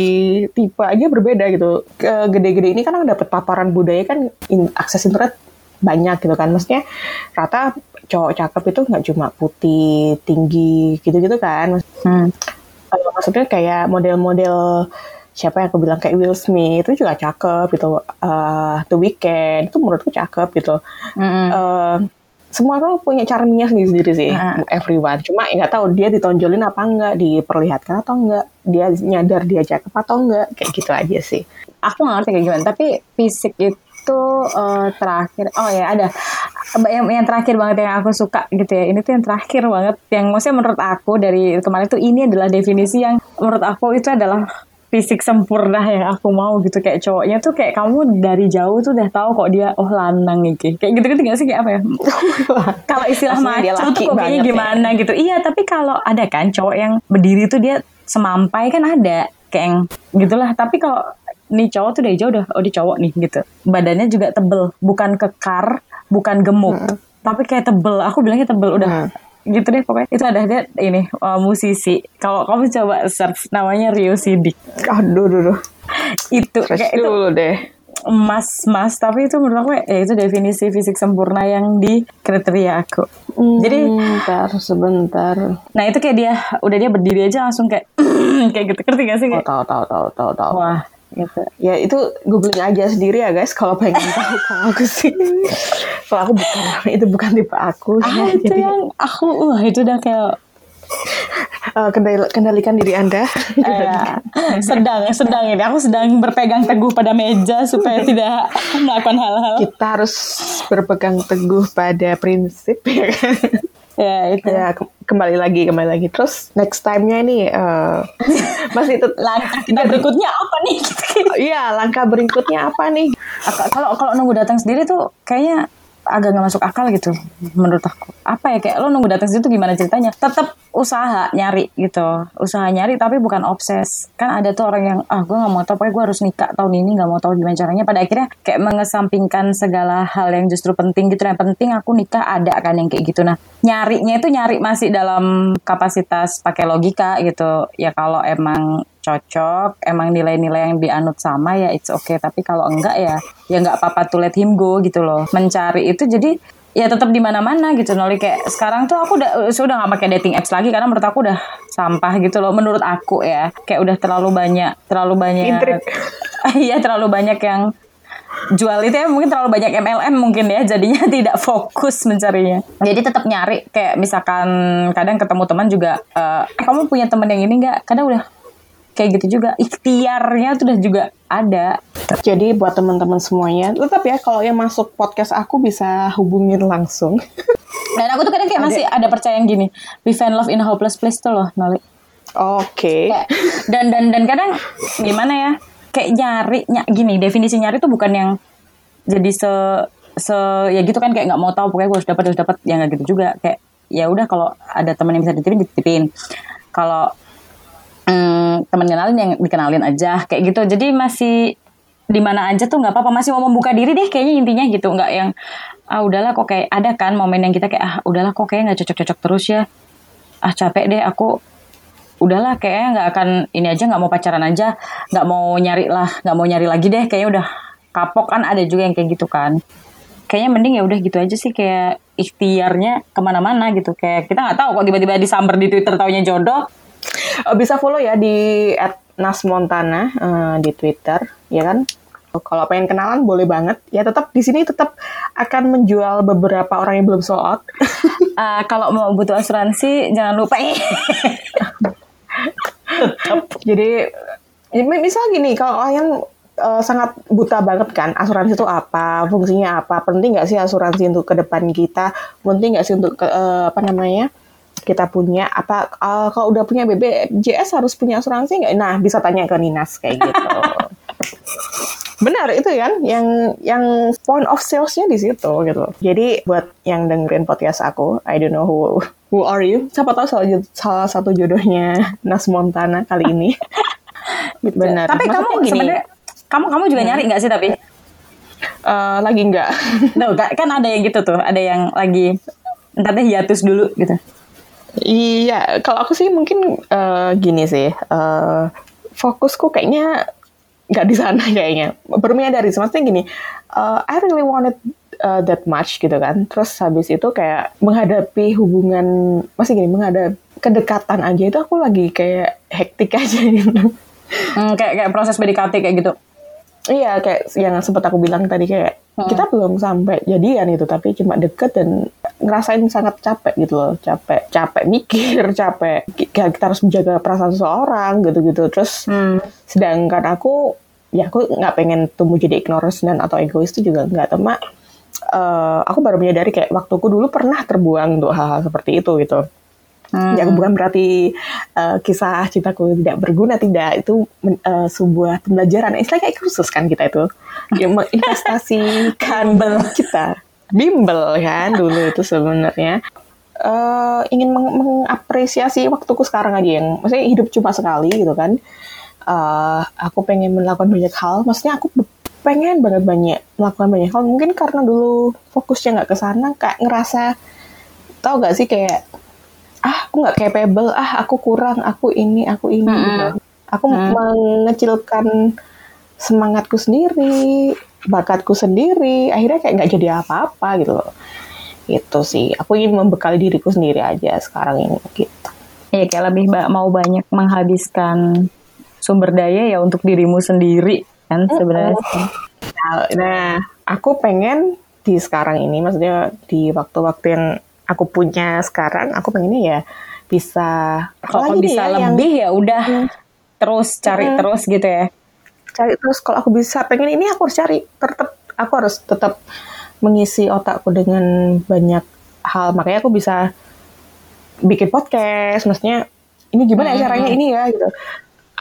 tipe aja berbeda gitu. Ke gede-gede ini kan aku dapat paparan budaya kan in- akses internet banyak gitu kan. Maksudnya rata cowok cakep itu nggak cuma putih, tinggi gitu-gitu kan.
Hmm.
Kalau maksudnya kayak model-model siapa yang aku bilang kayak Will Smith itu juga cakep gitu. Eh, The Weeknd itu menurutku cakep gitu.
Mm-mm.
Eh, semua orang punya charmnya sendiri-sendiri sih,
Mm.
everyone. Cuma ya nggak tahu dia ditonjolin apa enggak, diperlihatkan atau enggak, dia nyadar dia cakep atau enggak, kayak gitu aja sih.
aku nggak ngerti kayak gimana tapi fisik itu eh, terakhir oh ya ada yang, yang terakhir banget yang aku suka gitu ya ini tuh yang terakhir banget yang maksudnya menurut aku dari kemarin tuh ini adalah definisi yang menurut aku itu adalah fisik sempurna yang aku mau gitu. Kayak cowoknya tuh kayak kamu dari jauh tuh udah tahu kok dia oh lanang gitu kayak gitu gitu gak sih? Kayak apa ya? Kalau istilah maco
laki
tuh kok kayaknya
ya.
gimana gitu. Iya tapi kalau ada kan cowok yang berdiri tuh dia semampai kan ada kayak gitulah. Tapi kalau nih cowok tuh dari jauh udah oh dia cowok nih gitu. Badannya juga tebel bukan kekar bukan gemuk tapi kayak tebel. Aku bilangnya tebel udah.
Hmm.
gitu deh pokoknya. Itu ada dia ini uh, musisi. Kalau kamu coba search namanya Rio Sidik.
Aduh aduh.
itu kayak itu
dulu deh.
Emas mas tapi itu menurut aku ya itu definisi fisik sempurna yang di kriteria aku. Jadi
Bentar, sebentar.
nah itu kayak dia udah dia berdiri aja langsung kayak kayak gitu. Ngerti gak sih
Oh,
kayak
tahu, tahu, tahu, tahu, tahu.
wah gitu
Ya itu googling aja sendiri ya guys kalau pengen tahu kalau aku sih. kalau aku bukan itu bukan tipe aku.
ah itu
Jadi
yang aku wah itu udah kayak
eh, kendali- kendalikan diri anda.
eh, sedang sedang ini aku sedang berpegang teguh pada meja supaya tidak melakukan hal-hal
Kita harus berpegang teguh pada prinsip ya kan.
Ya itu
Ya ke- kembali lagi kembali lagi. Terus next time-nya ini eh, masih tetap
langkah kita berikutnya apa nih
Iya, langkah berikutnya apa nih?
Kalau kalau nunggu datang sendiri tuh kayaknya agak nggak masuk akal gitu menurut aku. Apa ya kayak lo nunggu datang tuh gimana ceritanya? Tetap usaha nyari gitu. Usaha nyari tapi bukan obses. Kan ada tuh orang yang ah gue nggak mau tahu pokoknya gue harus nikah tahun ini nggak mau tahu gimana caranya. Pada akhirnya kayak mengesampingkan segala hal yang justru penting gitu. Yang penting aku nikah ada kan yang kayak gitu. Nah nyarinya itu nyari masih dalam kapasitas pakai logika gitu. Ya kalau emang cocok emang nilai-nilai yang dianut sama ya it's okay. Tapi kalau enggak ya ya nggak apa-apa to let him go gitu loh. Mencari itu jadi ya tetap di mana-mana gitu Noli kayak sekarang tuh aku udah sudah nggak pakai dating apps lagi karena menurut aku udah sampah gitu loh. Menurut aku ya kayak udah terlalu banyak terlalu banyak iya terlalu banyak yang jual itu ya. Mungkin terlalu banyak MLM mungkin ya jadinya tidak fokus mencarinya. Jadi tetap nyari kayak misalkan kadang ketemu teman juga eh kamu punya teman yang ini nggak? Kadang udah kayak gitu juga. Ikhtiarnya tuh udah juga ada.
Jadi buat teman-teman semuanya, tetap ya kalau yang masuk podcast aku bisa hubungin langsung.
dan aku tuh kadang kayak masih ada percaya yang gini we find love in a hopeless place tuh loh Noli.
Oke.
Kayak- dan dan dan kadang gimana ya kayak nyari ny- gini definisi nyari tuh bukan yang jadi se se ya gitu kan kayak nggak mau tahu pokoknya gue harus dapat harus dapat ya nggak gitu juga kayak ya udah kalau ada teman yang bisa dititipin dititipin. Kalau hmm, teman kenalin yang dikenalin aja kayak gitu. Jadi masih di mana aja tuh nggak apa-apa. Masih mau membuka diri deh kayaknya intinya gitu. Nggak yang ah udahlah kok kayak ada kan momen yang kita kayak ah udahlah kok kayak nggak cocok-cocok terus ya. Ah capek deh aku. Udahlah kayaknya nggak akan ini aja nggak mau pacaran aja. Nggak mau nyari lah nggak mau nyari lagi deh. Kayaknya udah kapok kan ada juga yang kayak gitu kan. Kayaknya mending ya udah gitu aja sih kayak ikhtiarnya ke mana-mana gitu. Kayak kita nggak tahu kok tiba-tiba disamber di twitter taunya jodoh
Eh, bisa follow ya di @nasmontana eh, di Twitter, ya kan? Kalau pengen kenalan boleh banget. Ya tetap di sini tetap akan menjual beberapa orang yang belum sold out.
Ah, kalau mau butuh asuransi jangan lupa
Jadi ya, misal gini, kalau kalian eh, sangat buta banget kan asuransi itu apa, fungsinya apa, penting nggak sih asuransi untuk ke depan kita, penting nggak sih untuk ke, eh, apa namanya kita punya apa eh, kalau udah punya BPJS harus punya asuransi nggak? Nah bisa tanya ke Ninas kayak gitu. Benar itu kan yang yang point of salesnya di situ gitu. Jadi buat yang dengerin podcast aku, I don't know who who are you. Siapa tahu salah, salah satu jodohnya Nas Montana kali ini. Benar.
tapi
Maksudnya
kamu
gini,
kamu kamu juga nyari nggak sih tapi
eh, lagi nggak?
Kan- kan ada yang gitu tuh ada yang lagi entar deh hiatus dulu gitu
Iya, kalau aku sih mungkin eh, gini sih, eh, fokusku kayaknya nggak di sana kayaknya. Bermenyadari, maksudnya gini, eh, I really wanted uh, that much gitu kan. Terus habis itu kayak menghadapi hubungan, masih gini, menghadap kedekatan aja itu aku lagi kayak hektik aja gitu.
Hmm, kayak kayak proses PDKT kayak gitu
Iya, kayak yang sempat aku bilang tadi kayak
Hmm.
kita belum sampai jadian itu, tapi cuma deket dan ngerasain sangat capek gitu loh, capek, capek mikir, capek kayak kita harus menjaga perasaan seseorang gitu-gitu. Terus
Hmm.
sedangkan aku ya aku nggak pengen tumbuh jadi ignorance dan atau egois itu juga nggak tema. eh, aku baru menyadari kayak waktuku dulu pernah terbuang untuk hal-hal seperti itu gitu.
Hmm.
Ya bukan berarti uh, kisah cintaku tidak berguna tidak. Itu uh, sebuah pembelajaran. Istilahnya kayak kursus kan kita itu. Ya, menginvestasikan kita. Bimbel kan dulu itu sebenarnya. Eh, ingin meng- mengapresiasi waktuku sekarang aja yang maksudnya hidup cuma sekali gitu kan. Eh, aku pengen melakukan banyak hal. Maksudnya aku pengen banget banyak melakukan banyak hal. Mungkin karena dulu fokusnya nggak ke sana kayak ngerasa tau gak sih kayak ah aku nggak capable ah aku kurang aku ini aku ini
Mm-mm.
gitu. aku
Mm.
mengecilkan semangatku sendiri bakatku sendiri akhirnya kayak nggak jadi apa-apa gitu loh itu sih aku ingin membekali diriku sendiri aja sekarang ini gitu
Iya kayak lebih ba- mau banyak menghabiskan sumber daya ya untuk dirimu sendiri kan sebenarnya.
Nah, aku pengen di sekarang ini, maksudnya di waktu-waktu yang aku punya sekarang, aku pengennya ya bisa
Kalau bisa
ya, yang
lebih ya udah terus cari
Mm.
terus gitu ya.
cari terus. Kalau aku bisa pengen ini, aku harus cari. Tetap, aku harus tetap mengisi otakku dengan banyak hal. Makanya aku bisa bikin podcast. Maksudnya ini gimana ya caranya ini ya gitu.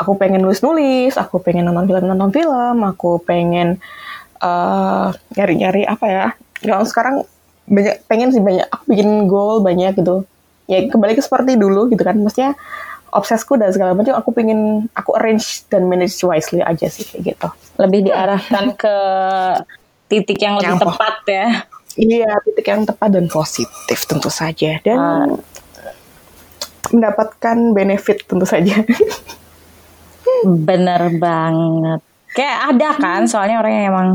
Aku pengen nulis-nulis, aku pengen nonton film nonton film, aku pengen eh, nyari-nyari apa ya. Kalau sekarang banyak pengen sih banyak aku bikin goal banyak gitu. Ya kembali ke seperti dulu gitu kan. Maksudnya obsesku dan segala macam aku pengen aku arrange dan manage wisely aja sih kayak gitu.
Lebih diarahkan ke titik yang lebih
Yang
tepat ya.
Iya, titik yang tepat dan positif tentu saja dan
Ah.
mendapatkan benefit tentu saja.
Bener banget. Kayak ada kan, soalnya orang yang emang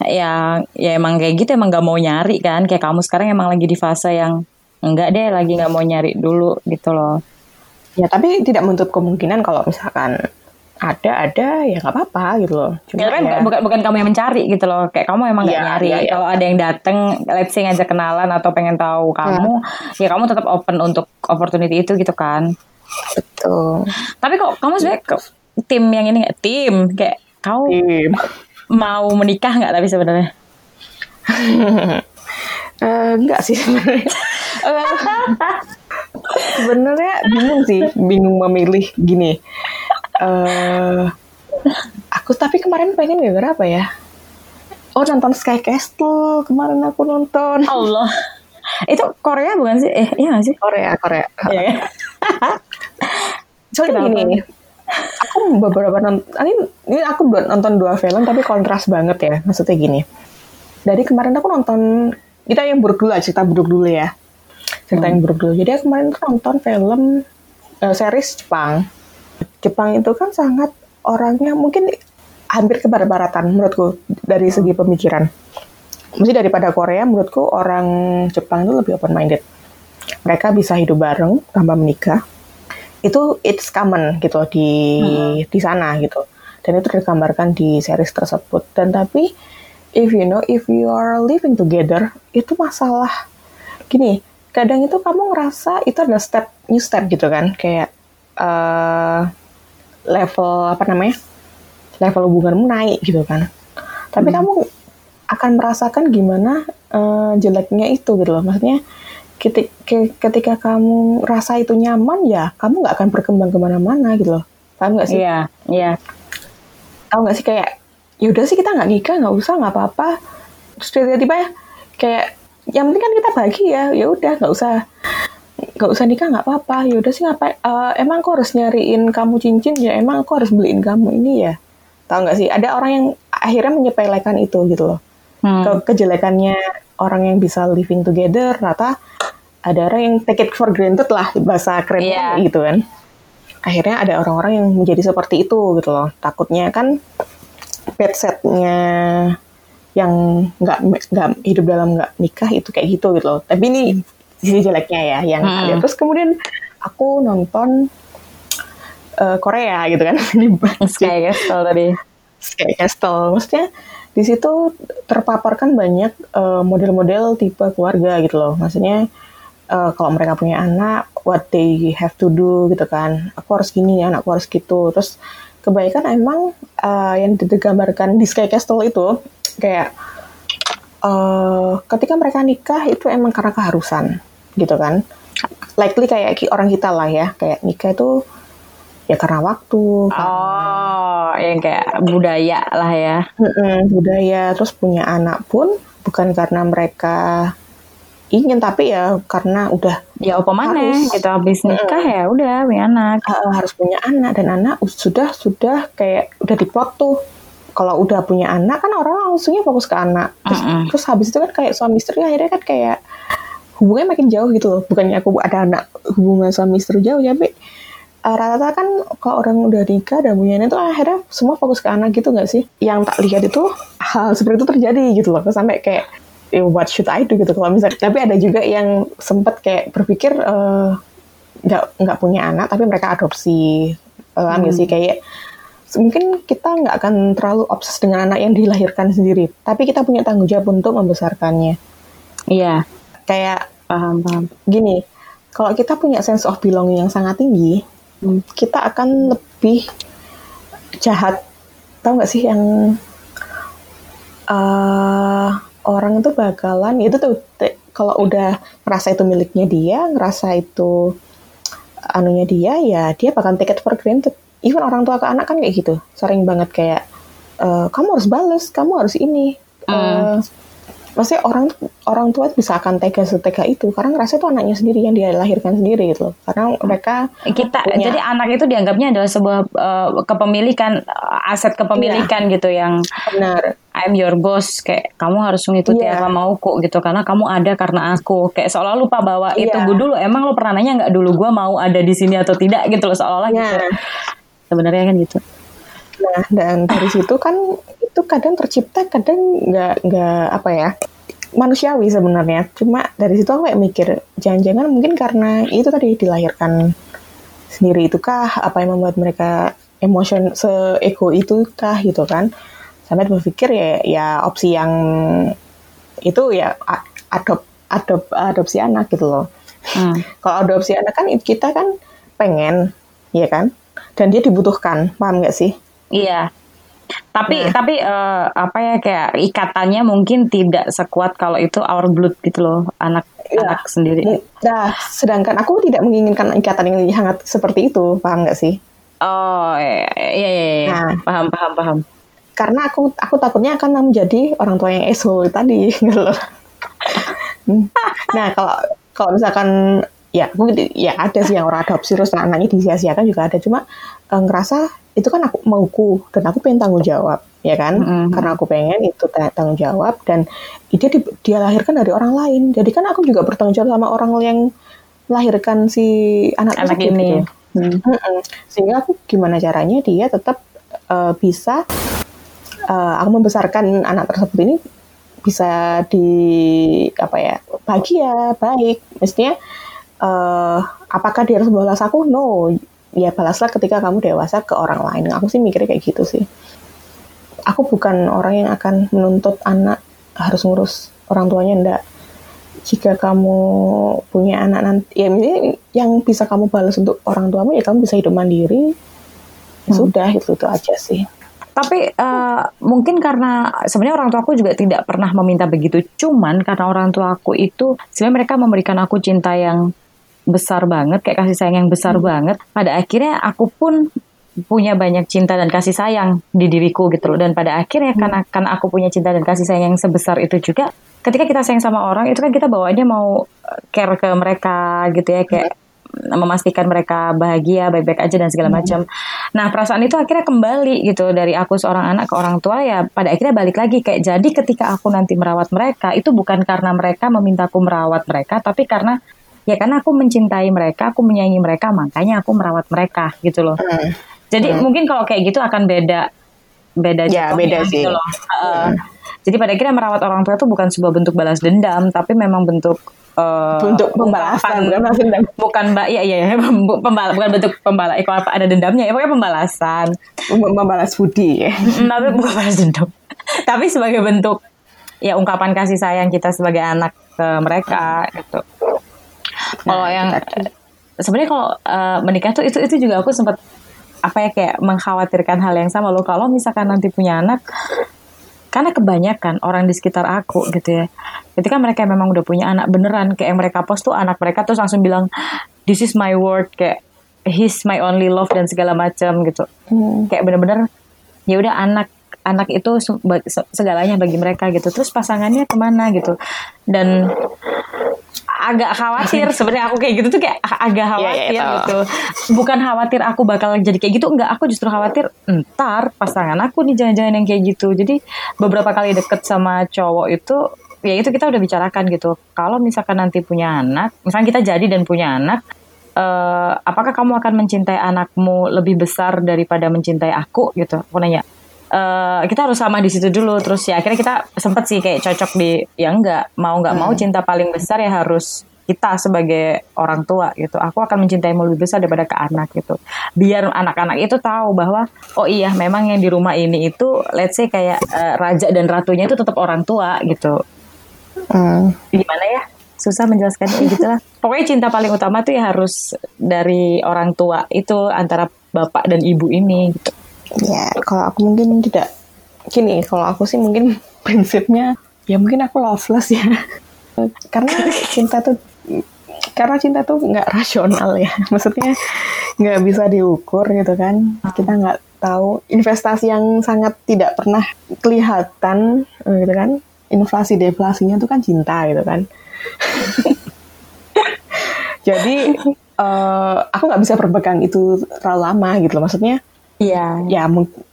ya ya emang kayak gitu emang gak mau nyari kan. Kayak kamu sekarang emang lagi di fase yang enggak deh lagi nggak mau nyari dulu gitu loh.
ya, tapi tidak menutup kemungkinan kalau misalkan ada ada ya nggak apa-apa gitu loh.
Ya, tapi
ya,
bukan bukan kamu yang mencari gitu loh. Kayak kamu emang nggak
Iya,
nyari.
iya, iya.
Kalau ada yang dateng, let's say ngajak kenalan atau pengen tahu kamu, ya kamu tetap open untuk opportunity itu gitu kan.
betul.
Tapi kok kamu sebenarnya ke- tim yang ini nggak tim kayak kau
Tim.
Mau menikah nggak tapi sebenarnya?
Eh, enggak sih sebenarnya. Sebenarnya bingung sih, bingung memilih gini. eh aku tapi kemarin pengen gara-gara apa ya? Oh nonton Sky Castle kemarin aku nonton
Allah. Itu Korea bukan sih? Eh, iya nggak sih?
Korea Korea.
Iya kan?
Soalnya gini, aku beberapa nonton, ini, ini aku nonton dua film tapi kontras banget ya. Maksudnya gini, dari kemarin aku nonton, kita yang buruk dulu aja, cerita buruk dulu ya. Cerita yang buruk dulu. Jadi aku kemarin nonton film, eh, series Jepang. Jepang itu kan sangat orangnya mungkin hampir ke barat-baratan menurutku dari segi pemikiran. Mesti daripada Korea, menurutku orang Jepang itu lebih open-minded. Mereka bisa hidup bareng tanpa menikah itu it's common gitu di di sana gitu. Dan itu digambarkan di series tersebut. Dan tapi if you know if you are living together itu masalah gini kadang itu kamu ngerasa itu adalah step new step gitu kan? Kayak eh level apa namanya? Level hubunganmu naik gitu kan? Tapi kamu akan merasakan gimana eh, jeleknya itu gitu loh. Maksudnya ketika kamu rasa itu nyaman ya kamu nggak akan berkembang ke mana-mana gitu loh. Paham nggak sih?
Iya, iya.
tahu nggak sih kayak ya udah sih kita nggak nikah nggak usah nggak apa-apa. Terus tiba-tiba ya kayak yang penting kan kita bahagia ya udah nggak usah nggak usah nikah nggak apa-apa. Ya udah sih ngapain Eh, emang aku harus nyariin kamu cincin? Ya emang aku harus beliin kamu ini ya. Tahu nggak sih? Ada orang yang akhirnya menyepelekan itu gitu loh
Hmm.
ke kejelekannya orang yang bisa living together rata ada orang yang take it for granted lah bahasa kerennya
Iya.
gitu kan akhirnya ada orang-orang yang menjadi seperti itu gitu loh takutnya kan bad setnya yang nggak nggak hidup dalam nggak nikah itu kayak gitu gitu loh tapi ini sisi jeleknya ya yang
Hmm.
ada terus kemudian aku nonton eh, Korea gitu kan ini
Sky Castle tadi.
Sky Castle. Maksudnya di situ terpaparkan banyak eh, model-model tipe keluarga gitu loh. Maksudnya eh, kalau mereka punya anak, what they have to do gitu kan. Aku harus gini, anakku harus gitu. Terus kebaikan emang eh, yang digambarkan di Sky Castle itu kayak eh, ketika mereka nikah itu emang karena keharusan gitu kan. Likely kayak orang kita lah ya, kayak nikah itu ya karena waktu,
Oh, yang kayak budaya lah ya.
Mm-mm, budaya terus punya anak pun bukan karena mereka ingin tapi ya karena udah
Ya apa mana
Harus.
gitu habis nikah ya udah punya anak.
uh, harus punya anak dan anak sudah sudah kayak udah diplot tuh kalau udah punya anak kan orang langsungnya fokus ke anak terus,
Mm-mm.
terus habis itu kan kayak suami istri akhirnya kan kayak hubungannya makin jauh gitu loh bukannya aku ada anak hubungan suami istri jauh ya tapi uh, rata-rata kan kalau orang udah nikah dan punya anak itu akhirnya semua fokus ke anak gitu nggak sih? Yang tak lihat itu hal seperti itu terjadi gitu loh. Sampai kayak eh, what should I do? gitu. Kalau misalnya tapi ada juga yang sempat kayak berpikir nggak uh, nggak punya anak tapi mereka adopsi. Uh, hmm. sih? Kayak mungkin kita nggak akan terlalu obses dengan anak yang dilahirkan sendiri, tapi kita punya tanggung jawab untuk membesarkannya.
Iya.
Kayak paham paham. gini kalau kita punya sense of belonging yang sangat tinggi. Kita akan lebih jahat. Tahu nggak sih yang uh, orang itu bakalan itu tuh kalau udah ngerasa itu miliknya dia ngerasa itu anunya dia ya dia bakal take it for granted. Even orang tua ke anak kan kayak gitu. Sering banget kayak uh, kamu harus bales kamu harus ini. Uh, maksudnya orang orang tua bisa akan tega setega itu. Karena ngerasa itu anaknya sendiri yang dia lahirkan sendiri gitu karena mereka
kita punya, jadi anak itu dianggapnya adalah sebuah uh, kepemilikan aset kepemilikan iya, gitu yang
benar.
I'm your boss kayak kamu harus mengikuti yeah. apa mauku gitu. Karena kamu ada karena aku. Kayak seolah lupa bahwa yeah. itu gue dulu emang lo pernah nanya nggak dulu gue mau ada di sini atau tidak gitu loh seolah-olah yeah. gitu sebenarnya kan gitu.
Nah dan dari situ kan itu kadang tercipta kadang nggak nggak apa ya manusiawi sebenarnya. Cuma dari situ aku kayak mikir jangan-jangan mungkin karena itu tadi dilahirkan sendiri itu kah apa yang membuat mereka emosion seego itu kah gitu kan? Sampai berpikir ya ya opsi yang itu ya adop adop adopsi anak gitu loh. Hmm. kalau adopsi anak kan kita kan pengen ya kan? Dan dia dibutuhkan paham nggak sih?
Iya tapi nah. tapi uh, apa ya kayak ikatannya mungkin tidak sekuat kalau itu our blood gitu loh anak ya. anak sendiri.
Nah, sedangkan aku tidak menginginkan ikatan yang hangat seperti itu, paham nggak sih?
Oh iya iya iya, iya. Nah, paham paham paham.
Karena aku aku takutnya akan menjadi orang tua yang eso tadi gitu loh. nah kalau kalau misalkan ya aku ya ada sih yang orang adopsi terus anaknya disia-siakan juga ada cuma uh, ngerasa itu kan aku mauku dan aku pengen tanggung jawab ya kan mm-hmm. karena aku pengen itu tanggung jawab dan dia di, dia lahirkan dari orang lain jadi kan aku juga bertanggung jawab sama orang yang melahirkan si anak,
anak ini gitu.
hmm. Hmm. sehingga aku gimana caranya dia tetap uh, bisa uh, aku membesarkan anak tersebut ini bisa di apa ya bahagia baik mestinya uh, apakah dia harus balas aku no ya balaslah ketika kamu dewasa ke orang lain. Aku sih mikirnya kayak gitu sih. Aku bukan orang yang akan menuntut anak harus ngurus orang tuanya ndak. Jika kamu punya anak nanti, ya ini yang bisa kamu balas untuk orang tuamu ya kamu bisa hidup mandiri. Ya hmm. Sudah itu itu aja sih.
Tapi uh, mungkin karena sebenarnya orang tua aku juga tidak pernah meminta begitu. Cuman karena orang tua aku itu sebenarnya mereka memberikan aku cinta yang besar banget, kayak kasih sayang yang besar hmm. banget. Pada akhirnya aku pun punya banyak cinta dan kasih sayang di diriku gitu loh. Dan pada akhirnya hmm. karena karena aku punya cinta dan kasih sayang yang sebesar itu juga, ketika kita sayang sama orang itu kan kita bawaannya mau eh, care ke mereka gitu ya kayak hmm. memastikan mereka bahagia, baik-baik aja dan segala hmm. macam. Nah, perasaan itu akhirnya kembali gitu dari aku seorang anak ke orang tua ya pada akhirnya balik lagi kayak jadi ketika aku nanti merawat mereka itu bukan karena mereka memintaku merawat mereka tapi karena ya karena aku mencintai mereka, aku menyayangi mereka, makanya aku merawat mereka gitu loh. Hmm. Jadi hmm. mungkin kalau kayak gitu akan beda beda
ya, beda gitu sih.
loh. Uh, hmm. Jadi pada akhirnya merawat orang tua itu bukan sebuah bentuk balas dendam, tapi memang bentuk
uh, bentuk pembalasan bukan balas dendam.
Bukan mbak, iya, iya pembal bukan bentuk pembalas. Eh, kalau ada dendamnya ya pokoknya pembalasan.
Membalas budi ya.
tapi bukan balas dendam. tapi sebagai bentuk ya ungkapan kasih sayang kita sebagai anak ke mereka gitu. Kalau nah, yang sebenarnya kalau uh, menikah tuh itu itu juga aku sempat apa ya kayak mengkhawatirkan hal yang sama loh. Kalau misalkan nanti punya anak, karena kebanyakan orang di sekitar aku gitu ya. Ketika mereka memang udah punya anak beneran, kayak yang mereka post tuh anak mereka tuh langsung bilang, this is my word, kayak he's my only love dan segala macam gitu. Hmm. Kayak bener-bener ya udah anak anak itu segalanya bagi mereka gitu. Terus pasangannya ke mana gitu. Dan agak khawatir sebenarnya aku kayak gitu tuh kayak agak khawatir yeah, yeah, gitu. Bukan khawatir aku bakal jadi kayak gitu, enggak. Aku justru khawatir ntar pasangan aku nih jangan-jangan yang kayak gitu. Jadi beberapa kali deket sama cowok itu ya itu kita udah bicarakan gitu. Kalau misalkan nanti punya anak, misalnya kita jadi dan punya anak, uh, apakah kamu akan mencintai anakmu lebih besar daripada mencintai aku gitu? Aku nanya. Uh, kita harus sama di situ dulu. Terus ya akhirnya kita sempet sih kayak cocok di ya enggak mau nggak hmm. mau cinta paling besar ya harus kita sebagai orang tua gitu. Aku akan mencintaimu lebih besar daripada ke anak gitu. Biar anak-anak itu tahu bahwa oh iya memang yang di rumah ini itu let's say kayak uh, raja dan ratunya itu tetap orang tua gitu. Hmm. gimana ya? Susah menjelaskannya gitu lah pokoknya cinta paling utama tuh ya harus dari orang tua itu antara bapak dan ibu ini gitu
ya kalau aku mungkin tidak. Gini kalau aku sih mungkin prinsipnya ya mungkin aku loveless ya. Karena cinta tuh karena cinta tuh nggak rasional ya. Maksudnya nggak bisa diukur gitu kan. Kita nggak tahu investasi yang sangat tidak pernah kelihatan gitu kan. Inflasi deflasinya tuh kan cinta gitu kan. Jadi uh, aku nggak bisa berpegang itu terlalu lama gitu loh. Maksudnya Iya. Ya,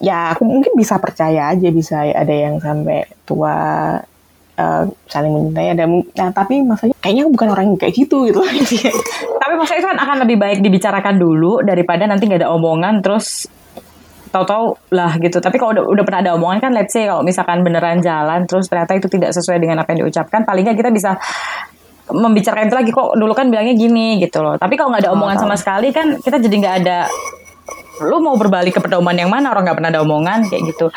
ya aku mungkin bisa percaya aja bisa ada yang sampai tua uh, saling mencintai ada nah tapi maksudnya kayaknya bukan orang yang kayak gitu gitu
tapi maksudnya itu kan akan lebih baik dibicarakan dulu daripada nanti nggak ada omongan terus tahu-tahu lah gitu. Tapi kalau udah, udah pernah ada omongan kan, let's say kalau misalkan beneran jalan, terus ternyata itu tidak sesuai dengan apa yang diucapkan, paling nggak kita bisa membicarakan itu lagi kok dulu kan bilangnya gini gitu loh. Tapi kalau nggak ada omongan sama sekali kan kita jadi nggak ada lu mau berbalik ke pedoman yang mana? Orang nggak pernah ada omongan kayak gitu.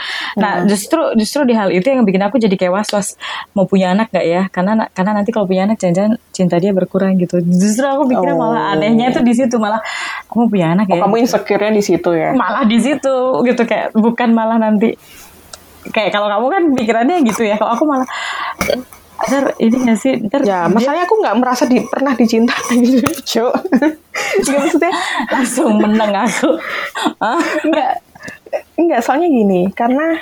Nah hmm. justru justru di hal itu yang bikin aku jadi kayak was was mau punya anak gak ya? Karena karena nanti kalau punya anak jangan-jangan cinta dia berkurang gitu. Justru aku pikirnya oh. malah anehnya itu di situ. Malah aku mau punya anak oh,
ya. kamu insecure-nya di situ ya?
Malah di situ gitu. Kayak bukan malah nanti. Kayak kalau kamu kan pikirannya gitu ya. Kalau aku malah ntar ini gak sih?
Ntar ya masalahnya aku nggak merasa di, pernah dicintai gitu Gak maksudnya
langsung menang aku.
Nggak nggak soalnya gini karena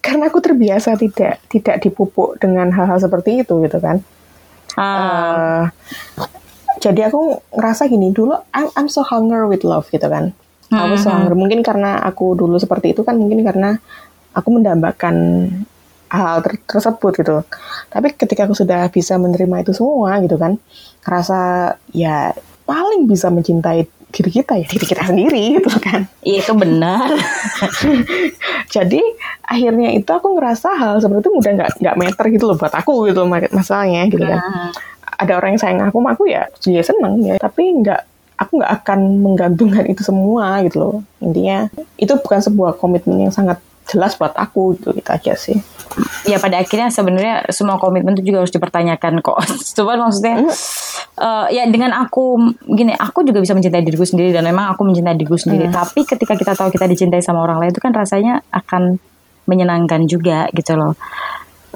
karena aku terbiasa tidak tidak dipupuk dengan hal-hal seperti itu gitu kan. Ah. uh, jadi aku ngerasa gini dulu I'm, I'm so hunger with love gitu kan. Hmm. aku so hunger. Mungkin karena aku dulu seperti itu kan mungkin karena aku mendambakan hal ter tersebut gitu. Tapi ketika aku sudah bisa menerima itu semua gitu kan, ngerasa ya paling bisa mencintai diri kita ya diri kita sendiri gitu kan.
Iya itu benar.
Jadi akhirnya itu aku ngerasa hal seperti itu udah nggak nggak meter gitu loh buat aku gitu masalahnya gitu kan. Nah. Ada orang yang sayang aku, aku ya dia ya seneng ya, tapi nggak aku nggak akan menggantungkan itu semua gitu loh. Intinya itu bukan sebuah komitmen yang sangat jelas buat aku gitu, gitu aja sih.
Ya pada akhirnya sebenarnya semua komitmen itu juga harus dipertanyakan kok. Cuman maksudnya uh, ya dengan aku gini, aku juga bisa mencintai diriku sendiri dan memang aku mencintai diriku sendiri. Hmm. Tapi ketika kita tahu kita dicintai sama orang lain itu kan rasanya akan menyenangkan juga gitu loh.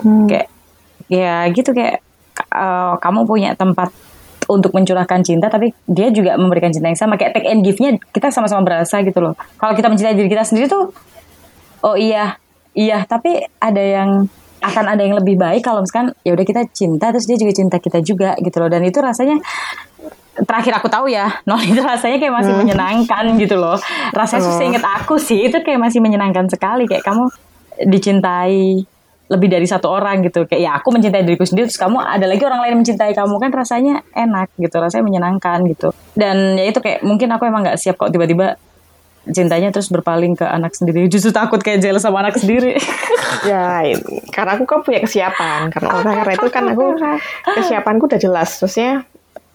Hmm. Kayak ya gitu kayak uh, kamu punya tempat untuk mencurahkan cinta tapi dia juga memberikan cinta yang sama kayak take and give-nya kita sama-sama berasa gitu loh. Kalau kita mencintai diri kita sendiri tuh oh iya. Iya tapi ada yang akan ada yang lebih baik kalau misalkan ya udah kita cinta terus dia juga cinta kita juga gitu loh. Dan itu rasanya terakhir aku tahu ya non itu rasanya kayak masih hmm. menyenangkan gitu loh. Rasanya oh. inget aku sih itu kayak masih menyenangkan sekali. Kayak kamu dicintai lebih dari satu orang gitu. Kayak ya aku mencintai diriku sendiri terus kamu ada lagi orang lain mencintai kamu. Kan rasanya enak gitu rasanya menyenangkan gitu. Dan ya itu kayak mungkin aku emang nggak siap kok tiba-tiba cintanya terus berpaling ke anak sendiri. Justru takut kayak jealous sama anak sendiri.
Ya karena aku kan punya kesiapan. Karena karena itu kan aku kesiapanku udah jelas. Terusnya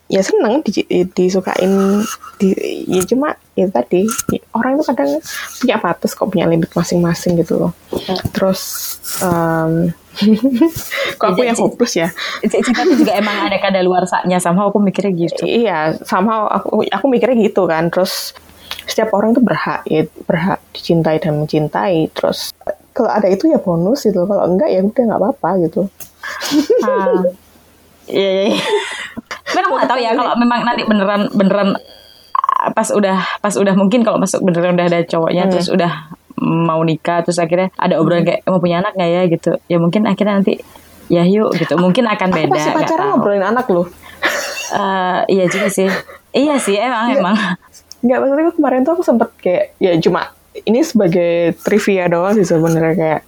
ya seneng di, disukain di, ya cuma ya tadi orang itu kadang punya batas kok punya limit masing-masing gitu loh. Terus um, kok aku yang hopeless ya?
Cinta itu juga emang ada kada luar saknya. Sama aku mikirnya gitu.
Iya sama aku aku mikirnya gitu kan. Terus setiap orang itu berhak ya berhak dicintai dan mencintai. Terus kalau ada itu ya bonus gitu. Kalau enggak ya udah nggak apa-apa gitu.
Ah. iya iya, iya. aku nggak tahu ya kalau memang nanti beneran beneran ah, pas udah pas udah mungkin kalau masuk beneran udah ada cowoknya hmm. terus udah mau nikah terus akhirnya ada obrolan hmm. kayak mau punya anak nggak ya? gitu. Ya mungkin akhirnya nanti ya yuk gitu. Mungkin akan beda aku
masih pacaran ngobrolin anak loh.
Uh, iya juga sih. Iya sih emang ya, emang
Enggak, maksudnya kemarin tuh aku sempet kayak, ya cuma ini sebagai trivia doang sih sebenarnya kayak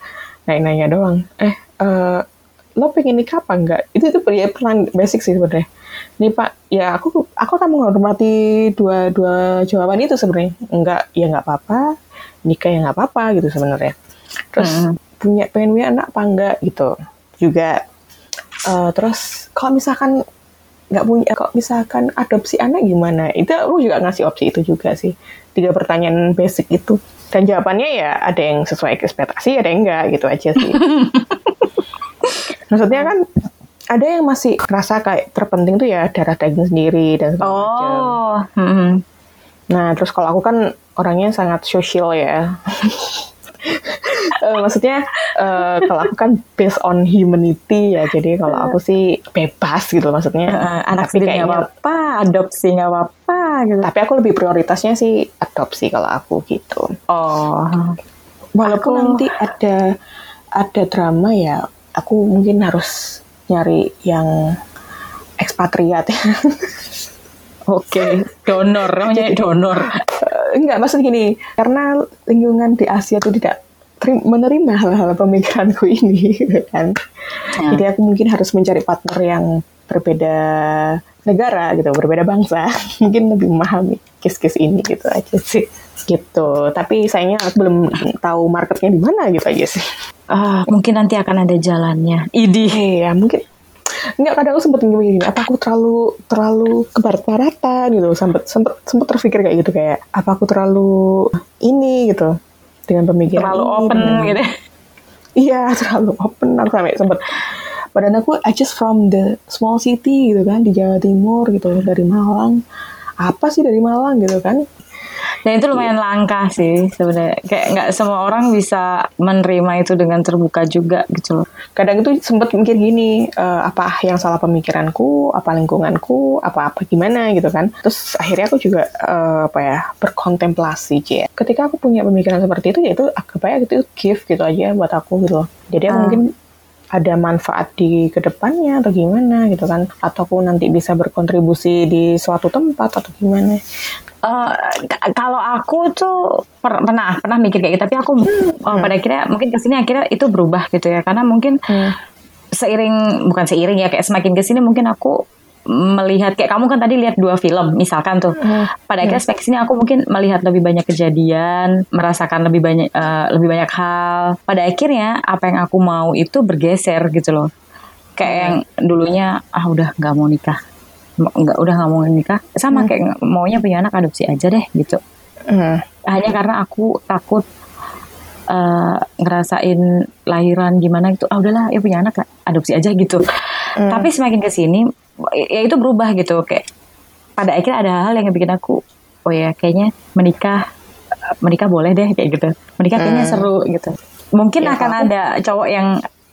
nanya-nanya doang. Eh, uh, lo pengen nikah apa enggak? Itu itu ya pertanyaan basic sih sebenarnya. Ini pak ya aku aku akan menghormati dua dua jawaban itu sebenarnya. Enggak ya nggak apa-apa. Nikah ya nggak apa-apa gitu sebenarnya. Terus hmm. punya pengen punya anak apa enggak gitu juga. Uh, terus kalau misalkan nggak punya kok misalkan adopsi anak gimana? Itu aku juga ngasih opsi itu juga sih. Tiga pertanyaan basic itu. Dan jawabannya ya ada yang sesuai ekspektasi ada yang enggak gitu aja sih. Maksudnya kan ada yang masih rasa kayak terpenting tuh ya darah daging sendiri dan segala oh. macam hmm. nah terus kalau aku kan orangnya sangat sosial ya uh, maksudnya uh, kalau aku kan based on humanity ya. Jadi kalau aku sih bebas gitu maksudnya.
Uh, anak sendiri nggak apa-apa adopsi nggak apa-apa gitu.
Tapi aku lebih prioritasnya sih adopsi kalau aku gitu.
Oh.
Walaupun aku... nanti ada ada drama ya aku mungkin harus nyari yang ekspatriat ya
Oke, okay. donor, namanya donor.
Uh, enggak, maksud gini, karena lingkungan di Asia itu tidak menerima hal-hal pemikiranku ini, gitu kan. Ya. Jadi aku mungkin harus mencari partner yang berbeda negara gitu, berbeda bangsa, mungkin lebih memahami case-case ini gitu aja sih. Gitu. Tapi sayangnya aku belum tahu marketnya di mana gitu aja sih.
Ah, mungkin nanti akan ada jalannya.
Idi. Iya, mungkin Enggak kadang aku sempet gini apa aku terlalu terlalu ke barat-baratan gitu. Sempet sempet sempet terpikir kayak gitu kayak apa aku terlalu ini gitu dengan pemikiran
terlalu
ini,
open dengan, gitu. Ya?
iya terlalu open. Aku sampai sempet padahal aku I just from the small city gitu kan di Jawa Timur gitu dari Malang. Apa sih dari Malang? gitu kan
dan itu lumayan langka sih sebenarnya. Kayak nggak semua orang bisa menerima itu dengan terbuka juga gitu loh.
Kadang itu sempat mikir gini, uh, apa yang salah pemikiranku, apa lingkunganku, apa-apa gimana gitu kan. Terus akhirnya aku juga uh, apa ya berkontemplasi ya. Ketika aku punya pemikiran seperti itu, ya itu apa ya itu gift gitu aja buat aku gitu loh. Jadi aku hmm. mungkin ada manfaat di ke depannya atau gimana gitu kan ataupun nanti bisa berkontribusi di suatu tempat atau gimana
Uh, kalau aku tuh per pernah pernah mikir kayak gitu tapi aku hmm. uh, pada akhirnya mungkin ke sini akhirnya itu berubah gitu ya karena mungkin hmm. seiring bukan seiring ya kayak semakin ke sini mungkin aku melihat kayak kamu kan tadi lihat dua film misalkan tuh hmm. pada akhirnya hmm. sini aku mungkin melihat lebih banyak kejadian merasakan lebih banyak uh, lebih banyak hal pada akhirnya apa yang aku mau itu bergeser gitu loh kayak hmm. yang dulunya ah udah nggak mau nikah nggak udah nggak mau nikah sama hmm. kayak maunya punya anak adopsi aja deh gitu hmm. hanya karena aku takut uh, ngerasain lahiran gimana gitu ah udahlah ya punya anak adopsi aja gitu hmm. tapi semakin ke sini ya itu berubah gitu kayak pada akhirnya ada hal yang bikin aku oh ya kayaknya menikah menikah boleh deh kayak gitu menikah kayaknya hmm. seru gitu mungkin ya, akan aku... ada cowok yang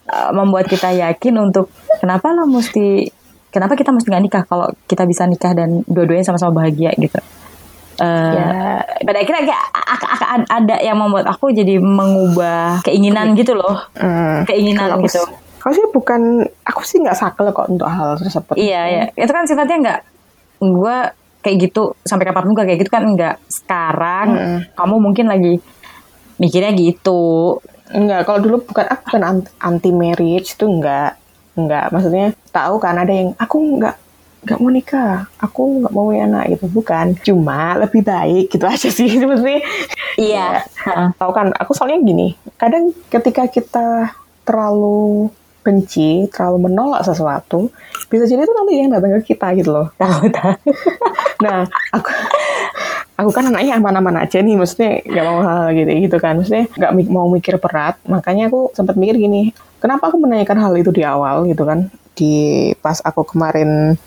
uh, membuat kita yakin untuk kenapa lo mesti kenapa kita mesti nggak nikah kalau kita bisa nikah dan dua-duanya sama-sama bahagia gitu Uh, ya. pada akhirnya akan ada yang membuat aku jadi mengubah keinginan gitu loh hmm. keinginan gitu
kalau sih bukan aku sih nggak sakel kok untuk hal tersebut.
Iya iya. Itu kan sifatnya nggak gue kayak gitu sampai kapan juga kayak gitu kan nggak. Sekarang hmm. kamu mungkin lagi mikirnya gitu.
Enggak, kalau dulu bukan aku kan anti marriage itu enggak Enggak, maksudnya tahu kan ada yang aku nggak nggak mau nikah, aku nggak mau punya anak gitu, bukan. Cuma lebih baik gitu aja sih, sebenarnya.
Iya.
Ya, tahu kan, aku soalnya gini, kadang ketika kita terlalu benci, terlalu menolak sesuatu, bisa jadi itu nanti yang datang ke kita gitu loh.
Tahu tahu.
nah, aku aku kan anaknya aman-aman aja nih, maksudnya nggak mau hal, -hal gitu gitu kan, maksudnya nggak mau mikir berat, makanya aku sempat mikir gini, kenapa aku menanyakan hal itu di awal gitu kan di pas aku kemarin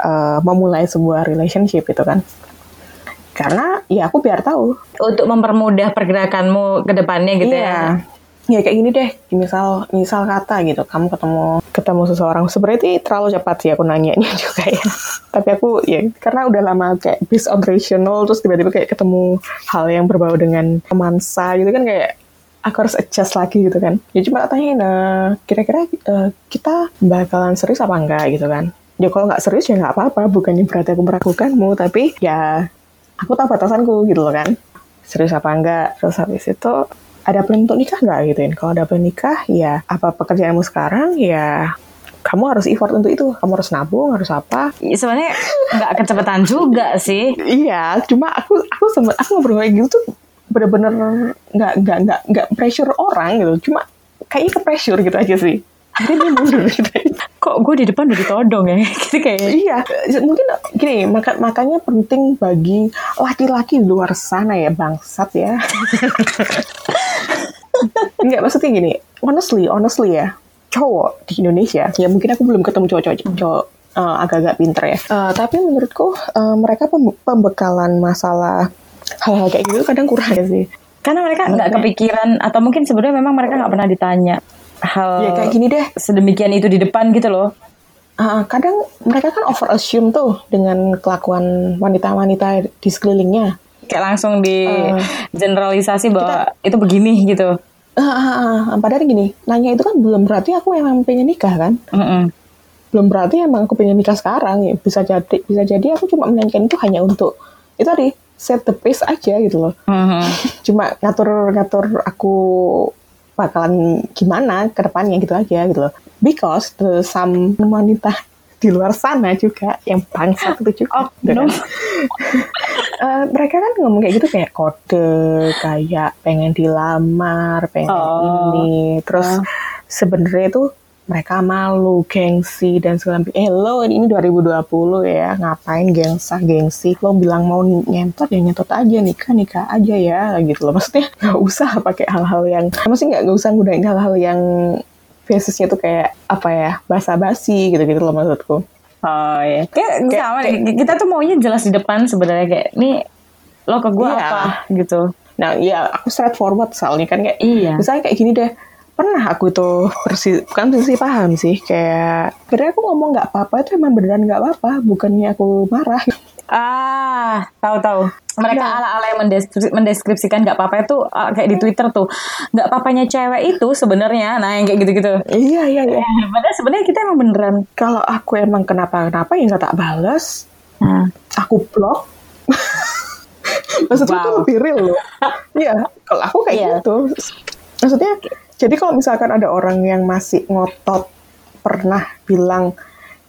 uh, memulai sebuah relationship itu kan karena ya aku biar tahu
untuk mempermudah pergerakanmu ke depannya gitu
iya. ya ya kayak gini deh. Misal misal kata gitu kamu ketemu ketemu seseorang. Sebenarnya terlalu cepat sih aku nanyanya juga ya. Tapi aku ya karena udah lama kayak based on rational terus tiba-tiba kayak ketemu hal yang berbau dengan romansa gitu kan kayak aku harus adjust lagi gitu kan. Ya cuma tanya nah kira-kira uh, kita bakalan serius apa enggak? gitu kan. Ya kalau nggak serius ya nggak apa-apa. Bukannya berarti aku meragukanmu tapi ya aku tahu batasanku gitu loh kan. Serius apa enggak? Terus habis itu ada plan untuk nikah nggak gituin kalau ada plan nikah ya apa pekerjaanmu sekarang ya kamu harus effort untuk itu. Kamu harus nabung harus apa.
Ya, sebenarnya nggak kecepatan juga sih.
Iya cuma aku aku sempet aku ngobrol kayak gitu tuh bener-bener nggak nggak nggak nggak pressure orang gitu. Cuma kayaknya ke pressure gitu aja sih akhirnya dia mundur gitu
kok gue di depan udah ditodong ya gitu kayak
Iya, mungkin gini, maka, makanya penting bagi laki-laki di luar sana ya, bangsat ya. Enggak, maksudnya gini, honestly, honestly ya, cowok di Indonesia, ya mungkin aku belum ketemu cowok-cowok cowok, eh, agak-agak pinter ya. Eh, tapi menurutku eh, mereka pem- pembekalan masalah hal-hal kayak gitu kadang kurang ya sih.
karena mereka nggak kepikiran atau mungkin sebenarnya memang mereka nggak pernah ditanya hal
Ya kayak gini deh,
sedemikian itu di depan gitu loh
Ah, kadang mereka kan over assume tuh dengan kelakuan wanita-wanita di sekelilingnya.
kayak langsung di generalisasi bahwa itu begini gitu
ah, ah. padahal gini, nanya itu kan belum berarti aku emang pengen nikah kan?
Mm-mm.
Belum berarti emang aku pengen nikah sekarang. Ya. Bisa jadi, bisa jadi aku cuma menanyakan itu hanya untuk itu tadi set the pace aja gitu loh.
Mhm.
Cuma ngatur-ngatur aku bakalan gimana ke depannya gitu aja gitu loh. Because the some wanita di luar sana juga yang bangsat itu juga.
Oh,
gitu
no.
kan. Eh, mereka kan ngomong kayak gitu kayak kode, kayak pengen dilamar, pengen
Oh.
ini. Terus sebenarnya itu mereka malu, gengsi dan segala macam. Eh lo ini 2020 ya, ngapain gengsa, gengsi? Lo bilang mau nyentot ya nyentot aja, nikah nikah aja ya, gitu loh. Maksudnya nggak usah pakai hal-hal yang, maksudnya nggak nggak usah gunain hal-hal yang basisnya tuh kayak apa ya, basa-basi gitu-gitu loh maksudku.
Oh iya. Kayak,
Kayak-
sama deh. Kita tuh maunya jelas di depan sebenarnya kayak nih lo ke gue
Iya.
apa gitu.
Nah, iya aku straightforward soalnya kan kayak
Iya.
misalnya kayak gini deh. Pernah aku itu persi, bukan sih paham sih kayak sebenarnya aku ngomong nggak apa-apa itu emang beneran nggak apa-apa, bukannya aku marah.
Ah, tahu-tahu. Mereka
Nah.
ala-ala yang mendeskripsi- mendeskripsikan nggak apa-apa itu ah, kayak di Twitter tuh. nggak apa-apanya cewek itu sebenarnya. Nah, yang kayak gitu-gitu.
iya iya iya.
Padahal sebenarnya kita emang beneran.
Kalau aku emang kenapa-kenapa ya nggak tak balas,
Nah,
aku blok. Maksudnya itu
Wow.
lebih real loh. Iya, kalau aku kayak
Iya.
gitu. Maksudnya, jadi kalau misalkan ada orang yang masih ngotot pernah bilang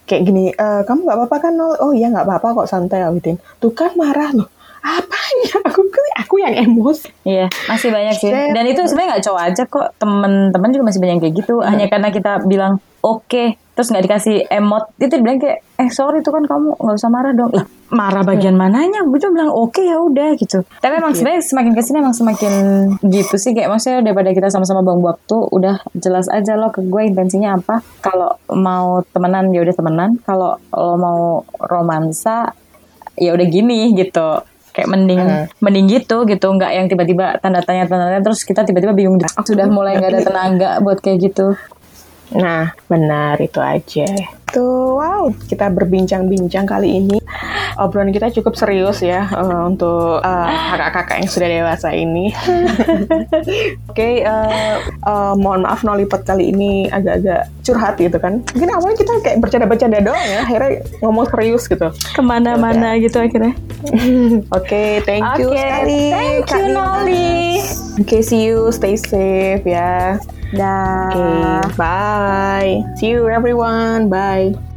kayak gini, e, kamu nggak apa-apa kan? Oh iya nggak apa-apa kok santai Awidin. Tuh kan marah loh. Apa ya? Aku aku yang emosi.
Iya, masih banyak sih. Dan itu sebenarnya nggak cowok aja kok. Temen-temen juga masih banyak yang kayak gitu. Hanya karena kita bilang oke, terus nggak dikasih emot, itu dibilang kayak, eh sorry itu kan kamu nggak usah marah dong. Lah, marah bagian mananya? Gue cuma bilang oke ya udah gitu. Tapi emang sebenarnya semakin ke sini emang semakin gitu sih. Kayak maksudnya daripada kita sama-sama buang waktu, udah jelas aja lo ke gue intensinya apa. Kalau mau temenan ya udah temenan. Kalau lo mau romansa ya udah gini gitu kayak mending mending gitu gitu. Nggak yang tiba-tiba tanda tanya tanda tanya terus kita tiba-tiba bingung sudah mulai nggak ada tenaga buat kayak gitu
Nah, benar itu aja. Tuh, wow, kita berbincang-bincang kali ini. Obrolan kita cukup serius ya eh, untuk eh, kakak-kakak yang sudah dewasa ini. Oke, eh, eh, mohon maaf Nolipot kali ini agak-agak curhat gitu kan. Mungkin awalnya kita kayak bercanda-bercanda doang ya, akhirnya ngomong serius gitu.
ke mana-mana gitu akhirnya
Oke, thank you
Oke,
sekali.
thank you. Noli.
Oke, see you, stay safe ya.
Dah
Oke, bye. See you everyone. Bye.